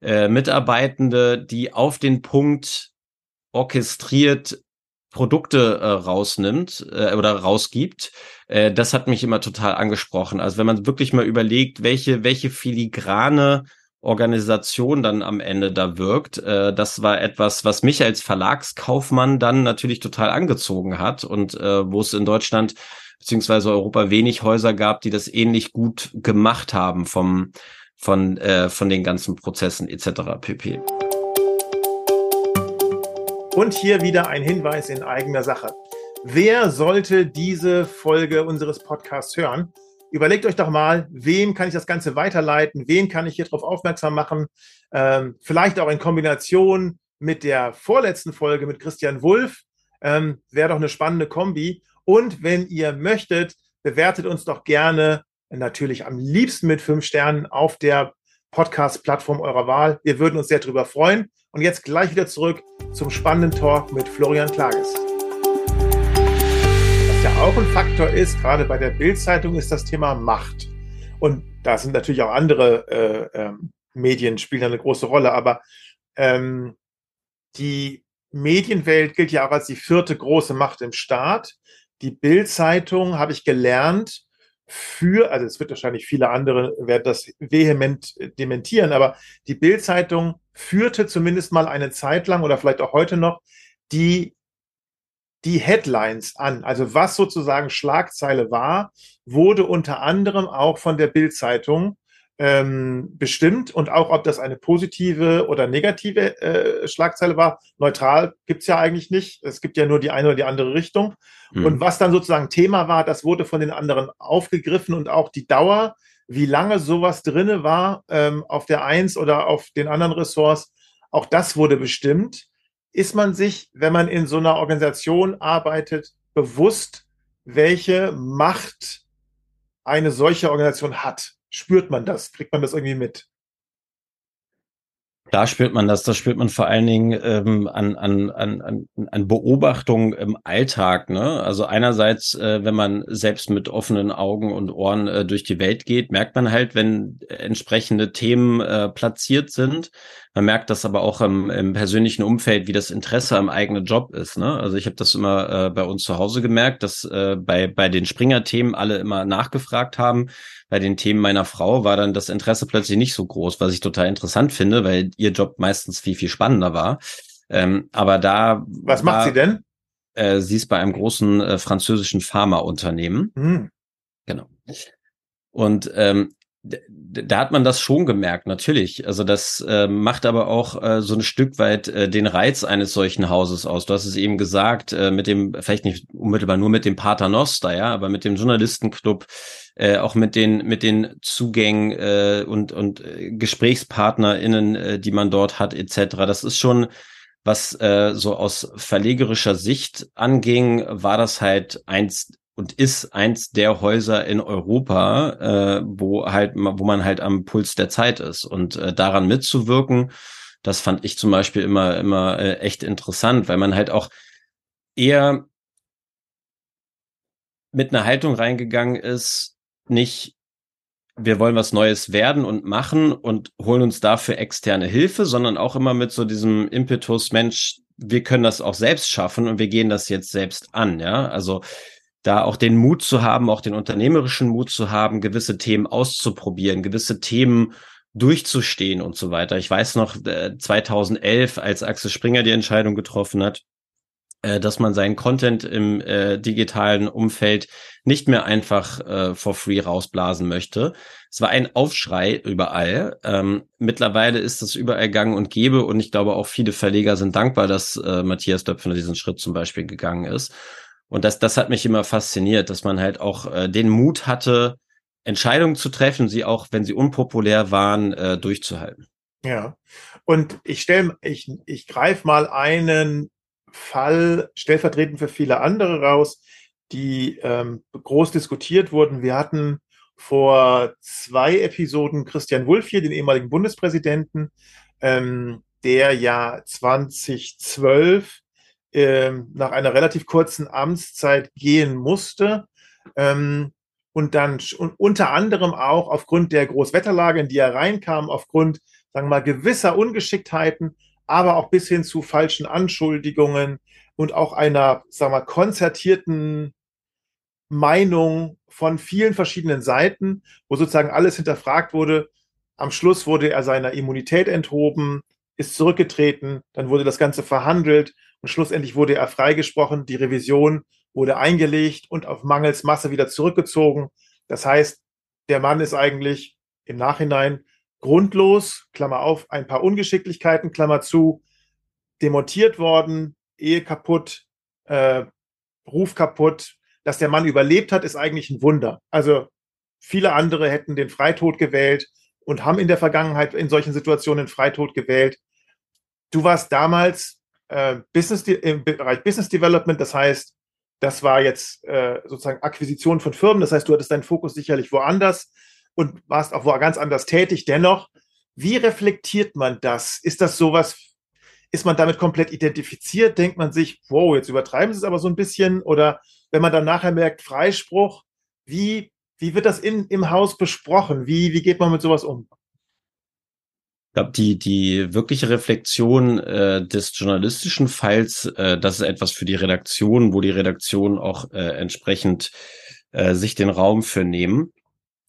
[SPEAKER 2] äh, Mitarbeitende, die auf den Punkt orchestriert Produkte äh, rausnimmt äh, oder rausgibt, äh, das hat mich immer total angesprochen. Also wenn man wirklich mal überlegt, welche, welche filigrane Organisation dann am Ende da wirkt, äh, das war etwas, was mich als Verlagskaufmann dann natürlich total angezogen hat und äh, wo es in Deutschland beziehungsweise Europa wenig Häuser gab, die das ähnlich gut gemacht haben vom von äh, von den ganzen Prozessen etc. pp.
[SPEAKER 1] Und hier wieder ein Hinweis in eigener Sache. Wer sollte diese Folge unseres Podcasts hören? Überlegt euch doch mal, wem kann ich das Ganze weiterleiten? Wen kann ich hier drauf aufmerksam machen? Ähm, vielleicht auch in Kombination mit der vorletzten Folge mit Christian Wulff. Ähm, Wäre doch eine spannende Kombi. Und wenn ihr möchtet, bewertet uns doch gerne, natürlich am liebsten mit fünf Sternen auf der Podcast-Plattform eurer Wahl. Wir würden uns sehr darüber freuen. Und jetzt gleich wieder zurück zum spannenden Talk mit Florian Klages. Was ja auch ein Faktor ist, gerade bei der Bildzeitung, ist das Thema Macht. Und da sind natürlich auch andere äh, ähm, Medien spielen eine große Rolle, aber ähm, die Medienwelt gilt ja auch als die vierte große Macht im Staat. Die Bildzeitung habe ich gelernt, für, also es wird wahrscheinlich viele andere werden das vehement dementieren, aber die Bildzeitung führte zumindest mal eine Zeit lang oder vielleicht auch heute noch die die Headlines an. Also was sozusagen Schlagzeile war, wurde unter anderem auch von der Bildzeitung ähm, bestimmt und auch ob das eine positive oder negative äh, Schlagzeile war. Neutral gibt's ja eigentlich nicht. Es gibt ja nur die eine oder die andere Richtung. Mhm. Und was dann sozusagen Thema war, das wurde von den anderen aufgegriffen und auch die Dauer, wie lange sowas drinne war ähm, auf der Eins oder auf den anderen Ressorts. Auch das wurde bestimmt. Ist man sich, wenn man in so einer Organisation arbeitet, bewusst, welche Macht eine solche Organisation hat? Spürt man das? Kriegt man das irgendwie mit?
[SPEAKER 2] Da spürt man das, das spürt man vor allen Dingen ähm, an, an, an, an Beobachtung im Alltag. Ne? Also einerseits, äh, wenn man selbst mit offenen Augen und Ohren äh, durch die Welt geht, merkt man halt, wenn entsprechende Themen äh, platziert sind. Man merkt das aber auch im, im persönlichen Umfeld, wie das Interesse am eigenen Job ist. Ne? Also ich habe das immer äh, bei uns zu Hause gemerkt, dass äh, bei, bei den Springer-Themen alle immer nachgefragt haben, bei den Themen meiner Frau war dann das Interesse plötzlich nicht so groß, was ich total interessant finde, weil ihr Job meistens viel, viel spannender war. Ähm, aber da.
[SPEAKER 1] Was war, macht sie denn?
[SPEAKER 2] Äh, sie ist bei einem großen äh, französischen Pharmaunternehmen. Hm. Genau. Und ähm, da hat man das schon gemerkt, natürlich. Also das äh, macht aber auch äh, so ein Stück weit äh, den Reiz eines solchen Hauses aus. Du hast es eben gesagt, äh, mit dem, vielleicht nicht unmittelbar nur mit dem Paternoster, ja, aber mit dem Journalistenclub, äh, auch mit den mit den Zugängen äh, und und äh, GesprächspartnerInnen, äh, die man dort hat, etc. Das ist schon was äh, so aus verlegerischer Sicht anging, war das halt eins und ist eins der Häuser in Europa, äh, wo halt, wo man halt am Puls der Zeit ist und äh, daran mitzuwirken, das fand ich zum Beispiel immer immer äh, echt interessant, weil man halt auch eher mit einer Haltung reingegangen ist, nicht wir wollen was Neues werden und machen und holen uns dafür externe Hilfe, sondern auch immer mit so diesem Impetus, Mensch, wir können das auch selbst schaffen und wir gehen das jetzt selbst an, ja. Also da auch den Mut zu haben, auch den unternehmerischen Mut zu haben, gewisse Themen auszuprobieren, gewisse Themen durchzustehen und so weiter. Ich weiß noch, 2011, äh, als Axel Springer die Entscheidung getroffen hat, äh, dass man seinen Content im äh, digitalen Umfeld nicht mehr einfach äh, for free rausblasen möchte. Es war ein Aufschrei überall. Ähm, mittlerweile ist das überall gang und gäbe und ich glaube auch viele Verleger sind dankbar, dass äh, Matthias Döpfner diesen Schritt zum Beispiel gegangen ist. Und das, das hat mich immer fasziniert, dass man halt auch äh, den Mut hatte, Entscheidungen zu treffen, sie auch, wenn sie unpopulär waren, äh, durchzuhalten.
[SPEAKER 1] Ja. Und ich stelle, ich, ich greife mal einen Fall stellvertretend für viele andere raus, die ähm, groß diskutiert wurden. Wir hatten vor zwei Episoden Christian Wulff hier, den ehemaligen Bundespräsidenten, ähm, der ja 2012 ähm, nach einer relativ kurzen Amtszeit gehen musste. Ähm, und dann und unter anderem auch aufgrund der Großwetterlage, in die er reinkam, aufgrund, sagen wir mal, gewisser Ungeschicktheiten, aber auch bis hin zu falschen Anschuldigungen und auch einer, sagen wir mal, konzertierten Meinung von vielen verschiedenen Seiten, wo sozusagen alles hinterfragt wurde. Am Schluss wurde er seiner Immunität enthoben, ist zurückgetreten, dann wurde das Ganze verhandelt und schlussendlich wurde er freigesprochen. Die Revision wurde eingelegt und auf mangels Masse wieder zurückgezogen. Das heißt, der Mann ist eigentlich im Nachhinein grundlos, Klammer auf, ein paar Ungeschicklichkeiten, Klammer zu, demontiert worden, Ehe kaputt, äh, Ruf kaputt. Dass der Mann überlebt hat, ist eigentlich ein Wunder. Also viele andere hätten den Freitod gewählt und haben in der Vergangenheit in solchen Situationen Freitod gewählt. Du warst damals äh, Business, im Bereich Business Development. Das heißt, das war jetzt äh, sozusagen Akquisition von Firmen. Das heißt, du hattest deinen Fokus sicherlich woanders und warst auch wo ganz anders tätig. Dennoch, wie reflektiert man das? Ist das sowas, ist man damit komplett identifiziert? Denkt man sich, wow, jetzt übertreiben sie es aber so ein bisschen? Oder wenn man dann nachher merkt, Freispruch, wie, wie wird das in, im Haus besprochen? Wie, wie geht man mit sowas um?
[SPEAKER 2] Ich glaube, die, die wirkliche Reflexion äh, des journalistischen Falls, äh, das ist etwas für die Redaktion, wo die Redaktion auch äh, entsprechend äh, sich den Raum für nehmen.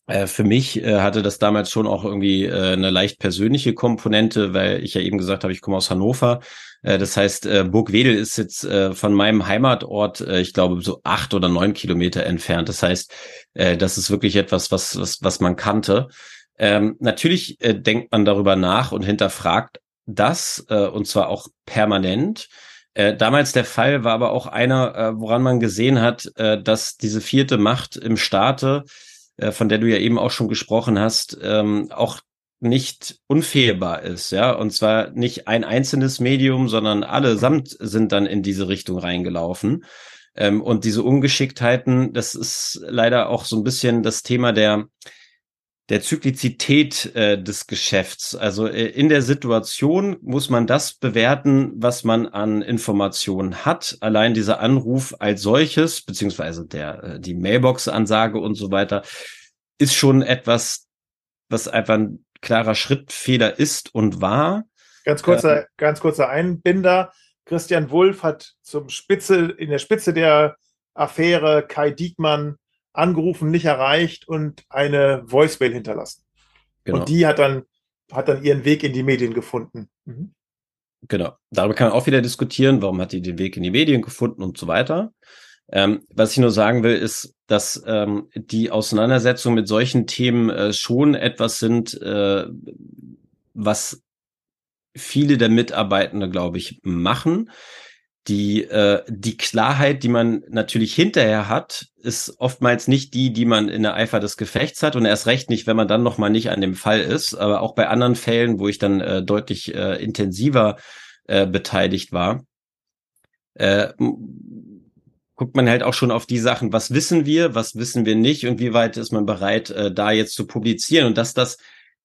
[SPEAKER 2] Äh, für mich äh, hatte das damals schon auch irgendwie äh, eine leicht persönliche Komponente, weil ich ja eben gesagt habe, ich komme aus Hannover. Äh, das heißt, äh, Burgwedel ist jetzt äh, von meinem Heimatort, äh, ich glaube, so acht oder neun Kilometer entfernt. Das heißt, äh, das ist wirklich etwas, was, was, was man kannte. Ähm, natürlich äh, denkt man darüber nach und hinterfragt das, äh, und zwar auch permanent. Äh, damals der Fall war aber auch einer, äh, woran man gesehen hat, äh, dass diese vierte Macht im Staate äh, von der du ja eben auch schon gesprochen hast, ähm, auch nicht unfehlbar ist, ja, und zwar nicht ein einzelnes Medium, sondern allesamt sind dann in diese Richtung reingelaufen. Ähm, und diese Ungeschicktheiten, das ist leider auch so ein bisschen das Thema der der Zyklizität äh, des Geschäfts. Also äh, in der Situation muss man das bewerten, was man an Informationen hat. Allein dieser Anruf als solches, beziehungsweise der, äh, die Mailbox-Ansage und so weiter, ist schon etwas, was einfach ein klarer Schrittfehler ist und war.
[SPEAKER 1] Ganz kurzer, äh, ganz kurzer Einbinder. Christian Wulff hat zum Spitze, in der Spitze der Affäre Kai Diekmann angerufen, nicht erreicht und eine Voicemail hinterlassen. Genau. Und die hat dann, hat dann ihren Weg in die Medien gefunden. Mhm.
[SPEAKER 2] Genau. Darüber kann man auch wieder diskutieren, warum hat die den Weg in die Medien gefunden und so weiter. Ähm, was ich nur sagen will, ist, dass ähm, die Auseinandersetzungen mit solchen Themen äh, schon etwas sind, äh, was viele der Mitarbeitenden, glaube ich, machen die, äh, die Klarheit, die man natürlich hinterher hat, ist oftmals nicht die, die man in der Eifer des Gefechts hat und erst recht nicht, wenn man dann noch mal nicht an dem Fall ist. Aber auch bei anderen Fällen, wo ich dann äh, deutlich äh, intensiver äh, beteiligt war, äh, guckt man halt auch schon auf die Sachen, was wissen wir, was wissen wir nicht und wie weit ist man bereit, äh, da jetzt zu publizieren. Und dass das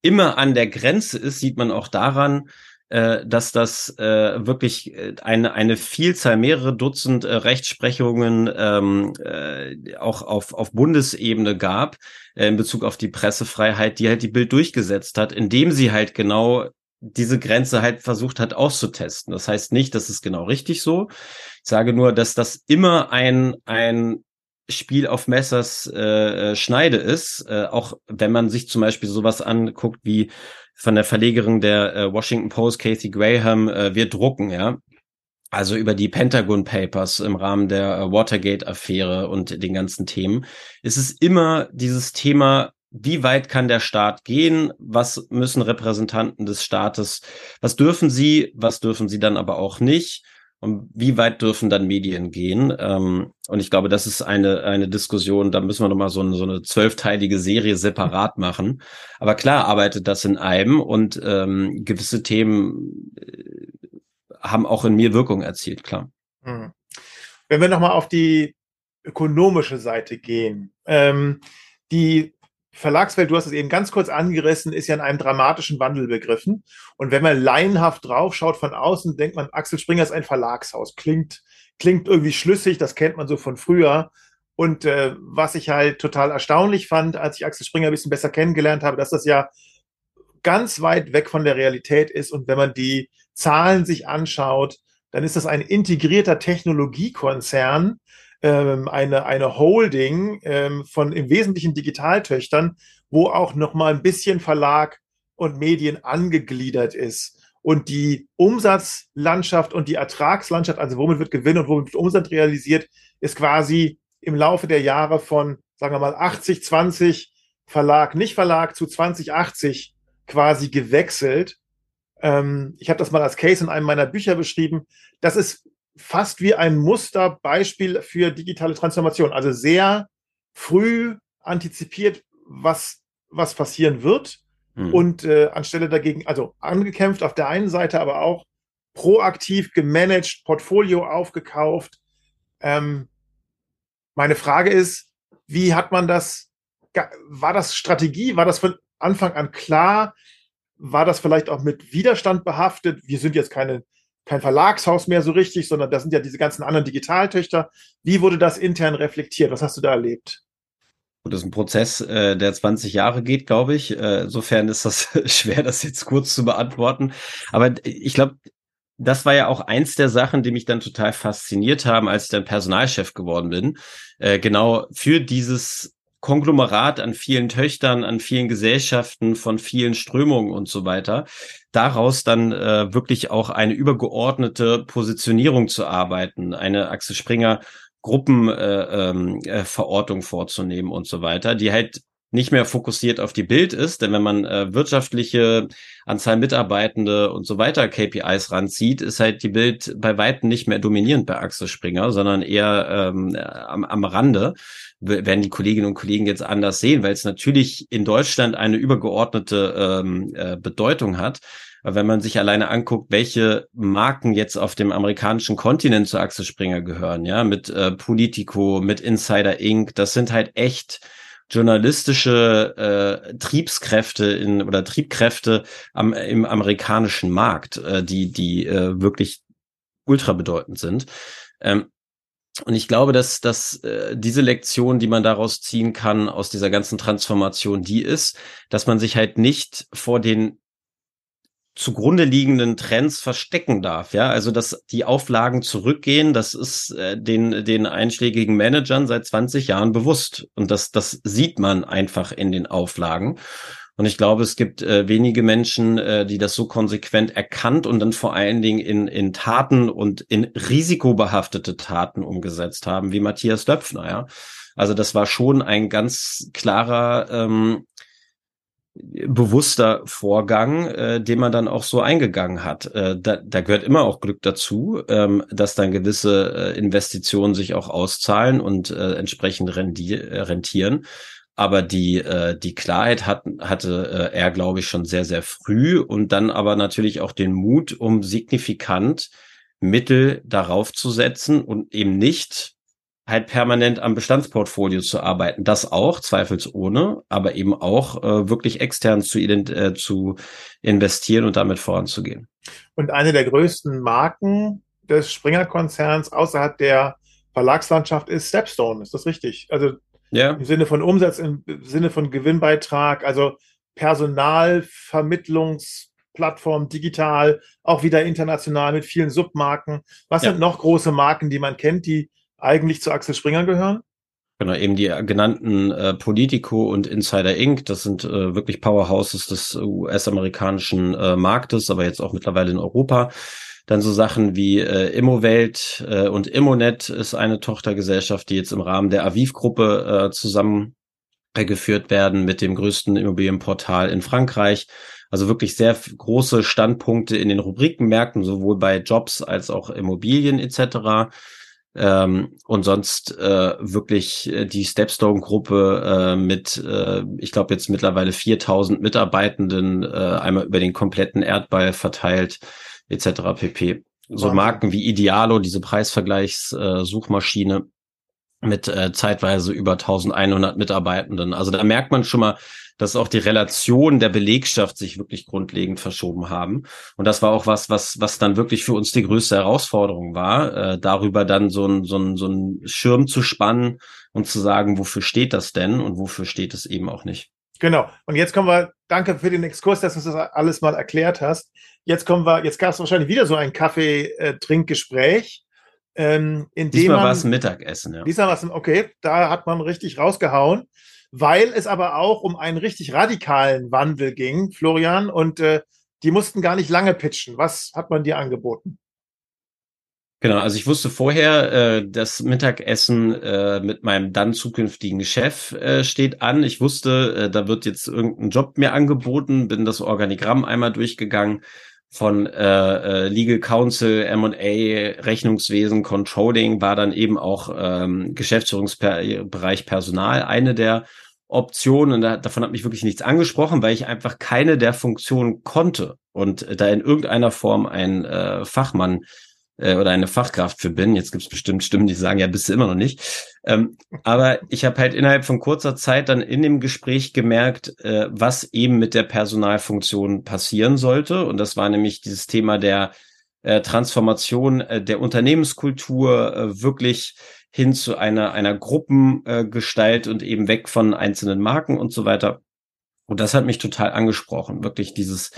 [SPEAKER 2] immer an der Grenze ist, sieht man auch daran, äh, dass das äh, wirklich äh, eine, eine Vielzahl, mehrere Dutzend äh, Rechtsprechungen ähm, äh, auch auf, auf Bundesebene gab äh, in Bezug auf die Pressefreiheit, die halt die Bild durchgesetzt hat, indem sie halt genau diese Grenze halt versucht hat auszutesten. Das heißt nicht, dass es genau richtig so. Ich sage nur, dass das immer ein, ein Spiel auf Messers äh, Schneide ist, äh, auch wenn man sich zum Beispiel sowas anguckt wie von der Verlegerin der äh, Washington Post, Casey Graham, äh, wir drucken, ja. Also über die Pentagon Papers im Rahmen der äh, Watergate-Affäre und den ganzen Themen. ist Es immer dieses Thema, wie weit kann der Staat gehen? Was müssen Repräsentanten des Staates? Was dürfen sie? Was dürfen sie dann aber auch nicht? Und wie weit dürfen dann Medien gehen? Ähm, und ich glaube, das ist eine, eine Diskussion, da müssen wir nochmal so eine, so eine zwölfteilige Serie separat machen. Aber klar arbeitet das in einem und ähm, gewisse Themen äh, haben auch in mir Wirkung erzielt, klar. Hm.
[SPEAKER 1] Wenn wir nochmal auf die ökonomische Seite gehen, ähm, die Verlagswelt, du hast es eben ganz kurz angerissen, ist ja in einem dramatischen Wandel begriffen. Und wenn man laienhaft draufschaut von außen, denkt man, Axel Springer ist ein Verlagshaus. Klingt, klingt irgendwie schlüssig, das kennt man so von früher. Und äh, was ich halt total erstaunlich fand, als ich Axel Springer ein bisschen besser kennengelernt habe, dass das ja ganz weit weg von der Realität ist. Und wenn man die Zahlen sich anschaut, dann ist das ein integrierter Technologiekonzern, ähm, eine, eine Holding ähm, von im Wesentlichen Digitaltöchtern, wo auch noch mal ein bisschen Verlag und Medien angegliedert ist. Und die Umsatzlandschaft und die Ertragslandschaft, also womit wird Gewinn und womit wird Umsatz realisiert, ist quasi im Laufe der Jahre von, sagen wir mal, 80, 20 Verlag, nicht Verlag zu 2080 quasi gewechselt. Ähm, ich habe das mal als Case in einem meiner Bücher beschrieben. Das ist fast wie ein Musterbeispiel für digitale Transformation. Also sehr früh antizipiert, was, was passieren wird mhm. und äh, anstelle dagegen, also angekämpft auf der einen Seite, aber auch proaktiv gemanagt, Portfolio aufgekauft. Ähm, meine Frage ist, wie hat man das, war das Strategie, war das von Anfang an klar? War das vielleicht auch mit Widerstand behaftet? Wir sind jetzt keine kein Verlagshaus mehr so richtig, sondern das sind ja diese ganzen anderen Digitaltöchter. Wie wurde das intern reflektiert? Was hast du da erlebt?
[SPEAKER 2] Das ist ein Prozess, äh, der 20 Jahre geht, glaube ich. Äh, insofern ist das schwer, das jetzt kurz zu beantworten. Aber ich glaube, das war ja auch eins der Sachen, die mich dann total fasziniert haben, als ich dann Personalchef geworden bin. Äh, genau für dieses Konglomerat an vielen Töchtern, an vielen Gesellschaften, von vielen Strömungen und so weiter, daraus dann äh, wirklich auch eine übergeordnete Positionierung zu arbeiten, eine Axel Springer Gruppenverortung äh, ähm, äh, vorzunehmen und so weiter, die halt nicht mehr fokussiert auf die Bild ist, denn wenn man äh, wirtschaftliche Anzahl Mitarbeitende und so weiter KPIs ranzieht, ist halt die Bild bei weitem nicht mehr dominierend bei Axel Springer, sondern eher ähm, am, am Rande werden die Kolleginnen und Kollegen jetzt anders sehen, weil es natürlich in Deutschland eine übergeordnete ähm, äh, Bedeutung hat. Wenn man sich alleine anguckt, welche Marken jetzt auf dem amerikanischen Kontinent zu Axel Springer gehören, ja, mit äh, Politico, mit Insider Inc., das sind halt echt journalistische äh, Triebskräfte in oder Triebkräfte am, im amerikanischen Markt, äh, die die äh, wirklich ultra bedeutend sind. Ähm, und ich glaube, dass, dass äh, diese Lektion, die man daraus ziehen kann aus dieser ganzen Transformation, die ist, dass man sich halt nicht vor den zugrunde liegenden Trends verstecken darf. Ja, also dass die Auflagen zurückgehen, das ist äh, den den einschlägigen Managern seit 20 Jahren bewusst und das das sieht man einfach in den Auflagen. Und ich glaube, es gibt äh, wenige Menschen, äh, die das so konsequent erkannt und dann vor allen Dingen in, in Taten und in risikobehaftete Taten umgesetzt haben, wie Matthias Döpfner. Ja? Also das war schon ein ganz klarer ähm, bewusster Vorgang, äh, den man dann auch so eingegangen hat. Äh, da, da gehört immer auch Glück dazu, ähm, dass dann gewisse äh, Investitionen sich auch auszahlen und äh, entsprechend rendi rentieren. Aber die, äh, die Klarheit hat, hatte äh, er, glaube ich, schon sehr, sehr früh und dann aber natürlich auch den Mut, um signifikant Mittel darauf zu setzen und eben nicht halt permanent am Bestandsportfolio zu arbeiten. Das auch, zweifelsohne, aber eben auch äh, wirklich extern zu, äh, zu investieren und damit voranzugehen.
[SPEAKER 1] Und eine der größten Marken des Springer-Konzerns außerhalb der Verlagslandschaft ist Stepstone. Ist das richtig? Also ja. im Sinne von Umsatz, im Sinne von Gewinnbeitrag, also Personalvermittlungsplattform digital, auch wieder international mit vielen Submarken. Was ja. sind noch große Marken, die man kennt, die eigentlich zu Axel Springer gehören?
[SPEAKER 2] Genau, eben die genannten äh, Politico und Insider Inc., das sind äh, wirklich Powerhouses des US-amerikanischen äh, Marktes, aber jetzt auch mittlerweile in Europa. Dann so Sachen wie äh, Immowelt äh, und Immonet ist eine Tochtergesellschaft, die jetzt im Rahmen der Aviv-Gruppe äh, zusammengeführt werden mit dem größten Immobilienportal in Frankreich. Also wirklich sehr große Standpunkte in den Rubrikenmärkten, sowohl bei Jobs als auch Immobilien etc. Ähm, und sonst äh, wirklich äh, die Stepstone-Gruppe äh, mit, äh, ich glaube jetzt mittlerweile 4000 Mitarbeitenden, äh, einmal über den kompletten Erdball verteilt, etc. pp. So Marken wie Idealo, diese Preisvergleichssuchmaschine äh, mit äh, zeitweise über 1100 Mitarbeitenden. Also da merkt man schon mal, dass auch die Relation der Belegschaft sich wirklich grundlegend verschoben haben. Und das war auch was, was, was dann wirklich für uns die größte Herausforderung war, äh, darüber dann so ein, so ein, so ein Schirm zu spannen und zu sagen, wofür steht das denn und wofür steht es eben auch nicht.
[SPEAKER 1] Genau. Und jetzt kommen wir, danke für den Exkurs, dass du das alles mal erklärt hast. Jetzt kommen wir, jetzt gab es wahrscheinlich wieder so ein Kaffee-Trinkgespräch.
[SPEAKER 2] Ähm, in diesmal war es ein Mittagessen,
[SPEAKER 1] ja. Diesmal war es, okay, da hat man richtig rausgehauen weil es aber auch um einen richtig radikalen Wandel ging, Florian, und äh, die mussten gar nicht lange pitchen. Was hat man dir angeboten?
[SPEAKER 2] Genau, also ich wusste vorher, äh, das Mittagessen äh, mit meinem dann zukünftigen Chef äh, steht an. Ich wusste, äh, da wird jetzt irgendein Job mir angeboten, bin das Organigramm einmal durchgegangen von äh, äh, Legal Counsel, M&A, Rechnungswesen, Controlling war dann eben auch ähm, Geschäftsführungsbereich Personal eine der Optionen. Und da, davon hat mich wirklich nichts angesprochen, weil ich einfach keine der Funktionen konnte. Und da in irgendeiner Form ein äh, Fachmann äh, oder eine Fachkraft für bin. Jetzt gibt es bestimmt Stimmen, die sagen, ja, bist du immer noch nicht. Ähm, aber ich habe halt innerhalb von kurzer Zeit dann in dem Gespräch gemerkt, äh, was eben mit der Personalfunktion passieren sollte. Und das war nämlich dieses Thema der äh, Transformation äh, der Unternehmenskultur, äh, wirklich hin zu einer, einer Gruppengestalt und eben weg von einzelnen Marken und so weiter. Und das hat mich total angesprochen, wirklich dieses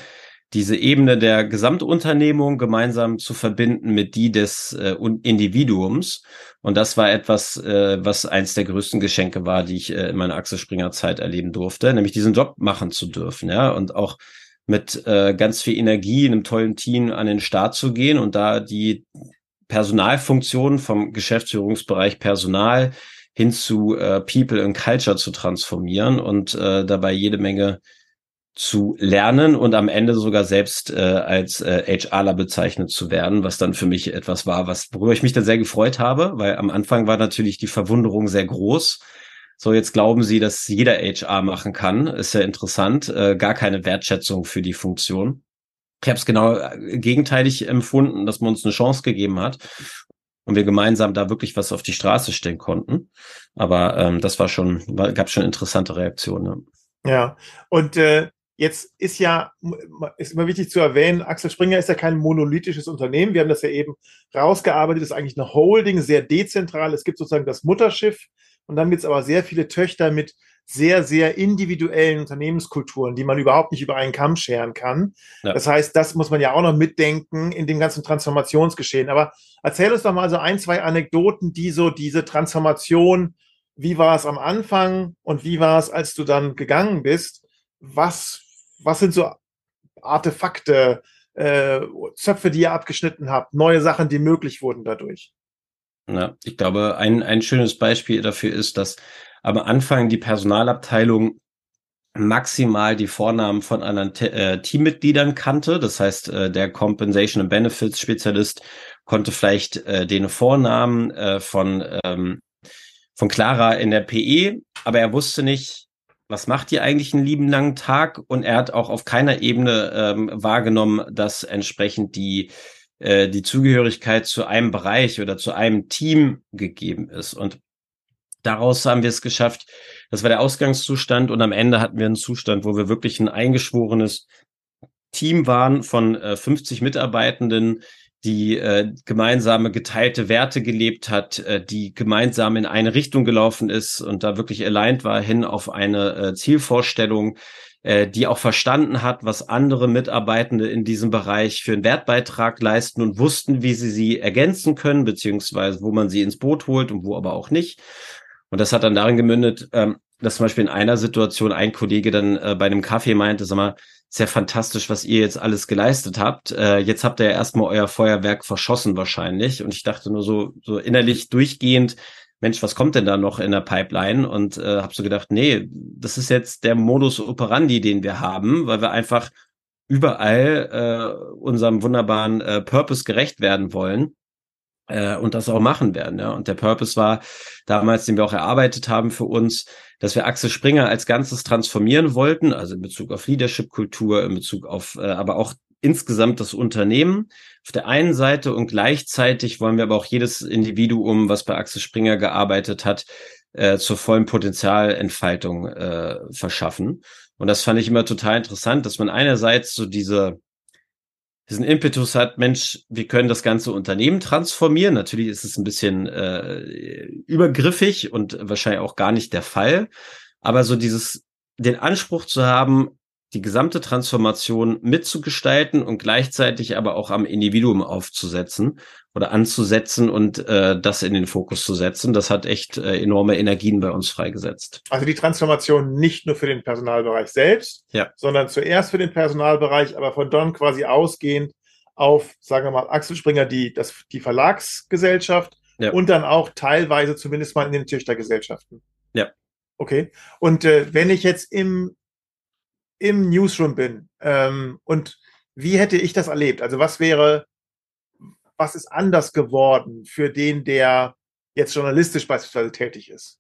[SPEAKER 2] diese Ebene der Gesamtunternehmung gemeinsam zu verbinden mit die des äh, Individuums. Und das war etwas, äh, was eins der größten Geschenke war, die ich äh, in meiner Axel Springer Zeit erleben durfte, nämlich diesen Job machen zu dürfen, ja, und auch mit äh, ganz viel Energie, einem tollen Team an den Start zu gehen und da die Personalfunktion vom Geschäftsführungsbereich Personal hin zu äh, People and Culture zu transformieren und äh, dabei jede Menge zu lernen und am Ende sogar selbst äh, als äh, HRler bezeichnet zu werden, was dann für mich etwas war, was worüber ich mich dann sehr gefreut habe, weil am Anfang war natürlich die Verwunderung sehr groß. So, jetzt glauben sie, dass jeder HR machen kann. Ist ja interessant. Äh, gar keine Wertschätzung für die Funktion. Ich habe es genau äh, gegenteilig empfunden, dass man uns eine Chance gegeben hat und wir gemeinsam da wirklich was auf die Straße stellen konnten. Aber ähm, das war schon, war, gab schon interessante Reaktionen.
[SPEAKER 1] Ja, und äh, Jetzt ist ja, ist immer wichtig zu erwähnen, Axel Springer ist ja kein monolithisches Unternehmen. Wir haben das ja eben rausgearbeitet, ist eigentlich eine Holding, sehr dezentral. Es gibt sozusagen das Mutterschiff und dann gibt es aber sehr viele Töchter mit sehr, sehr individuellen Unternehmenskulturen, die man überhaupt nicht über einen Kamm scheren kann. Ja. Das heißt, das muss man ja auch noch mitdenken in dem ganzen Transformationsgeschehen. Aber erzähl uns doch mal so ein, zwei Anekdoten, die so diese Transformation, wie war es am Anfang und wie war es, als du dann gegangen bist? Was was sind so Artefakte, äh, Zöpfe, die ihr abgeschnitten habt, neue Sachen, die möglich wurden dadurch?
[SPEAKER 2] Ja, ich glaube, ein, ein schönes Beispiel dafür ist, dass am Anfang die Personalabteilung maximal die Vornamen von anderen äh, Teammitgliedern kannte. Das heißt, äh, der Compensation and Benefits Spezialist konnte vielleicht äh, den Vornamen äh, von, ähm, von Clara in der PE, aber er wusste nicht, was macht ihr eigentlich einen lieben langen Tag? Und er hat auch auf keiner Ebene ähm, wahrgenommen, dass entsprechend die, äh, die Zugehörigkeit zu einem Bereich oder zu einem Team gegeben ist. Und daraus haben wir es geschafft. Das war der Ausgangszustand. Und am Ende hatten wir einen Zustand, wo wir wirklich ein eingeschworenes Team waren von äh, 50 Mitarbeitenden, die äh, gemeinsame geteilte Werte gelebt hat, äh, die gemeinsam in eine Richtung gelaufen ist und da wirklich aligned war hin auf eine äh, Zielvorstellung, äh, die auch verstanden hat, was andere Mitarbeitende in diesem Bereich für einen Wertbeitrag leisten und wussten, wie sie sie ergänzen können, beziehungsweise wo man sie ins Boot holt und wo aber auch nicht. Und das hat dann darin gemündet, ähm, dass zum Beispiel in einer Situation ein Kollege dann äh, bei einem Kaffee meinte, sag mal, sehr fantastisch, was ihr jetzt alles geleistet habt. Äh, jetzt habt ihr ja erstmal euer Feuerwerk verschossen wahrscheinlich. Und ich dachte nur so, so innerlich durchgehend, Mensch, was kommt denn da noch in der Pipeline? Und äh, habe so gedacht, nee, das ist jetzt der Modus operandi, den wir haben, weil wir einfach überall äh, unserem wunderbaren äh, Purpose gerecht werden wollen äh, und das auch machen werden. Ja. Und der Purpose war damals, den wir auch erarbeitet haben für uns, dass wir Axel Springer als Ganzes transformieren wollten, also in Bezug auf Leadership-Kultur, in Bezug auf, äh, aber auch insgesamt das Unternehmen auf der einen Seite und gleichzeitig wollen wir aber auch jedes Individuum, was bei Axel Springer gearbeitet hat, äh, zur vollen Potenzialentfaltung äh, verschaffen. Und das fand ich immer total interessant, dass man einerseits so diese diesen Impetus hat, Mensch, wir können das ganze Unternehmen transformieren. Natürlich ist es ein bisschen äh, übergriffig und wahrscheinlich auch gar nicht der Fall. Aber so dieses, den Anspruch zu haben, die gesamte Transformation mitzugestalten und gleichzeitig aber auch am Individuum aufzusetzen oder anzusetzen und äh, das in den Fokus zu setzen. Das hat echt äh, enorme Energien bei uns freigesetzt.
[SPEAKER 1] Also die Transformation nicht nur für den Personalbereich selbst, ja. sondern zuerst für den Personalbereich, aber von dann quasi ausgehend auf, sagen wir mal, Axel Springer, die, das, die Verlagsgesellschaft ja. und dann auch teilweise zumindest mal in den Töchtergesellschaften.
[SPEAKER 2] Ja.
[SPEAKER 1] Okay. Und äh, wenn ich jetzt im im Newsroom bin ähm, und wie hätte ich das erlebt? Also was wäre, was ist anders geworden für den, der jetzt journalistisch beispielsweise tätig ist?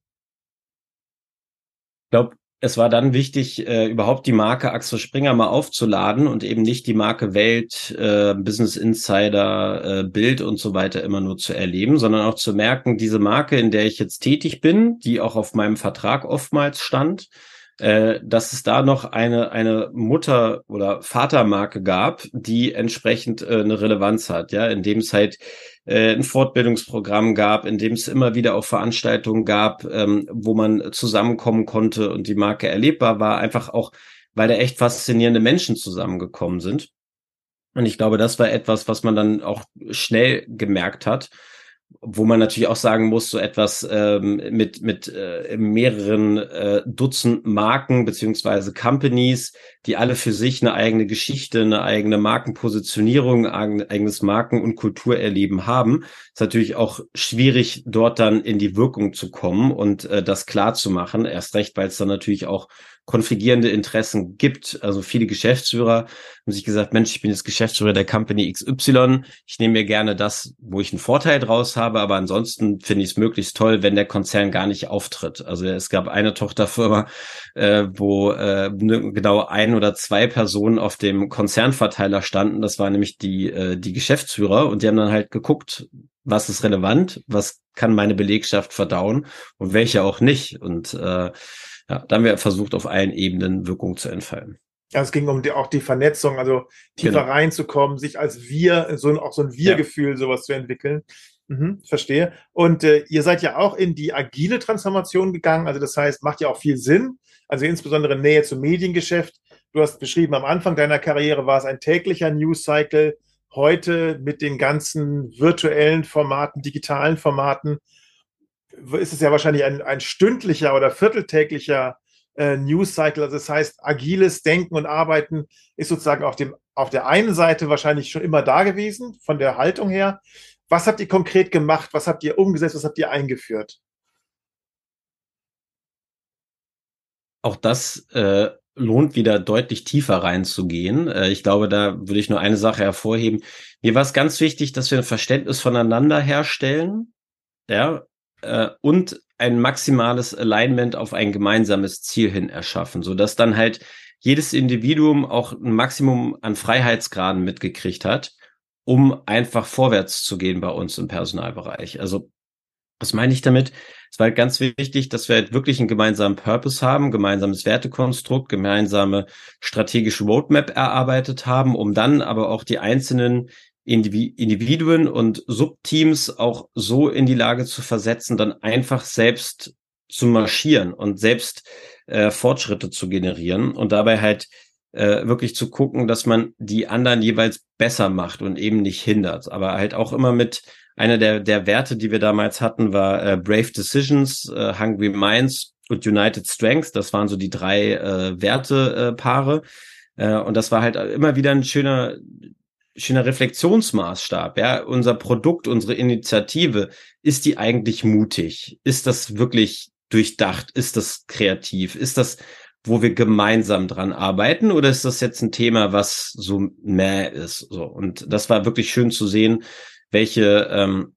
[SPEAKER 2] Ich glaube, es war dann wichtig, äh, überhaupt die Marke Axel Springer mal aufzuladen und eben nicht die Marke Welt, äh, Business Insider, äh, Bild und so weiter immer nur zu erleben, sondern auch zu merken, diese Marke, in der ich jetzt tätig bin, die auch auf meinem Vertrag oftmals stand, äh, dass es da noch eine, eine Mutter- oder Vatermarke gab, die entsprechend äh, eine Relevanz hat, ja, indem es halt äh, ein Fortbildungsprogramm gab, in dem es immer wieder auch Veranstaltungen gab, ähm, wo man zusammenkommen konnte und die Marke erlebbar war, einfach auch, weil da echt faszinierende Menschen zusammengekommen sind. Und ich glaube, das war etwas, was man dann auch schnell gemerkt hat wo man natürlich auch sagen muss, so etwas ähm, mit, mit äh, mehreren äh, Dutzend Marken beziehungsweise Companies, die alle für sich eine eigene Geschichte, eine eigene Markenpositionierung, ein eigenes Marken- und Kulturerleben haben, ist natürlich auch schwierig, dort dann in die Wirkung zu kommen und äh, das klar zu machen. Erst recht, weil es dann natürlich auch konfligierende Interessen gibt. Also viele Geschäftsführer haben sich gesagt, Mensch, ich bin jetzt Geschäftsführer der Company XY. Ich nehme mir gerne das, wo ich einen Vorteil draus habe, aber ansonsten finde ich es möglichst toll, wenn der Konzern gar nicht auftritt. Also es gab eine Tochterfirma, äh, wo äh, ne, genau ein oder zwei Personen auf dem Konzernverteiler standen. Das waren nämlich die, äh, die Geschäftsführer und die haben dann halt geguckt, was ist relevant, was kann meine Belegschaft verdauen und welche auch nicht. Und äh, ja, da haben wir versucht, auf allen Ebenen Wirkung zu entfalten.
[SPEAKER 1] Ja, es ging um die, auch die Vernetzung, also tiefer genau. reinzukommen, sich als Wir, so auch so ein Wir-Gefühl, ja. sowas zu entwickeln. Mhm, verstehe. Und äh, ihr seid ja auch in die agile Transformation gegangen. Also das heißt, macht ja auch viel Sinn. Also insbesondere Nähe zum Mediengeschäft. Du hast beschrieben, am Anfang deiner Karriere war es ein täglicher News Cycle. Heute mit den ganzen virtuellen Formaten, digitalen Formaten ist es ja wahrscheinlich ein, ein stündlicher oder vierteltäglicher äh, News Cycle. Also das heißt, agiles Denken und Arbeiten ist sozusagen auf, dem, auf der einen Seite wahrscheinlich schon immer da gewesen, von der Haltung her. Was habt ihr konkret gemacht? Was habt ihr umgesetzt? Was habt ihr eingeführt?
[SPEAKER 2] Auch das äh, lohnt wieder deutlich tiefer reinzugehen. Äh, ich glaube, da würde ich nur eine Sache hervorheben. Mir war es ganz wichtig, dass wir ein Verständnis voneinander herstellen. Ja, äh, und ein maximales Alignment auf ein gemeinsames Ziel hin erschaffen, so dass dann halt jedes Individuum auch ein Maximum an Freiheitsgraden mitgekriegt hat, um einfach vorwärts zu gehen bei uns im Personalbereich. Also was meine ich damit? Es war halt ganz wichtig, dass wir halt wirklich einen gemeinsamen Purpose haben, gemeinsames Wertekonstrukt, gemeinsame strategische Roadmap erarbeitet haben, um dann aber auch die einzelnen Individuen und Subteams auch so in die Lage zu versetzen, dann einfach selbst zu marschieren und selbst äh, Fortschritte zu generieren und dabei halt äh, wirklich zu gucken, dass man die anderen jeweils besser macht und eben nicht hindert. Aber halt auch immer mit einer der, der Werte, die wir damals hatten, war äh, Brave Decisions, äh, Hungry Minds und United Strengths. Das waren so die drei äh, Wertepaare. Äh, und das war halt immer wieder ein schöner, schöner Reflexionsmaßstab. Ja, unser Produkt, unsere Initiative, ist die eigentlich mutig? Ist das wirklich durchdacht? Ist das kreativ? Ist das, wo wir gemeinsam dran arbeiten? Oder ist das jetzt ein Thema, was so mäh ist? So. Und das war wirklich schön zu sehen, welche, ähm,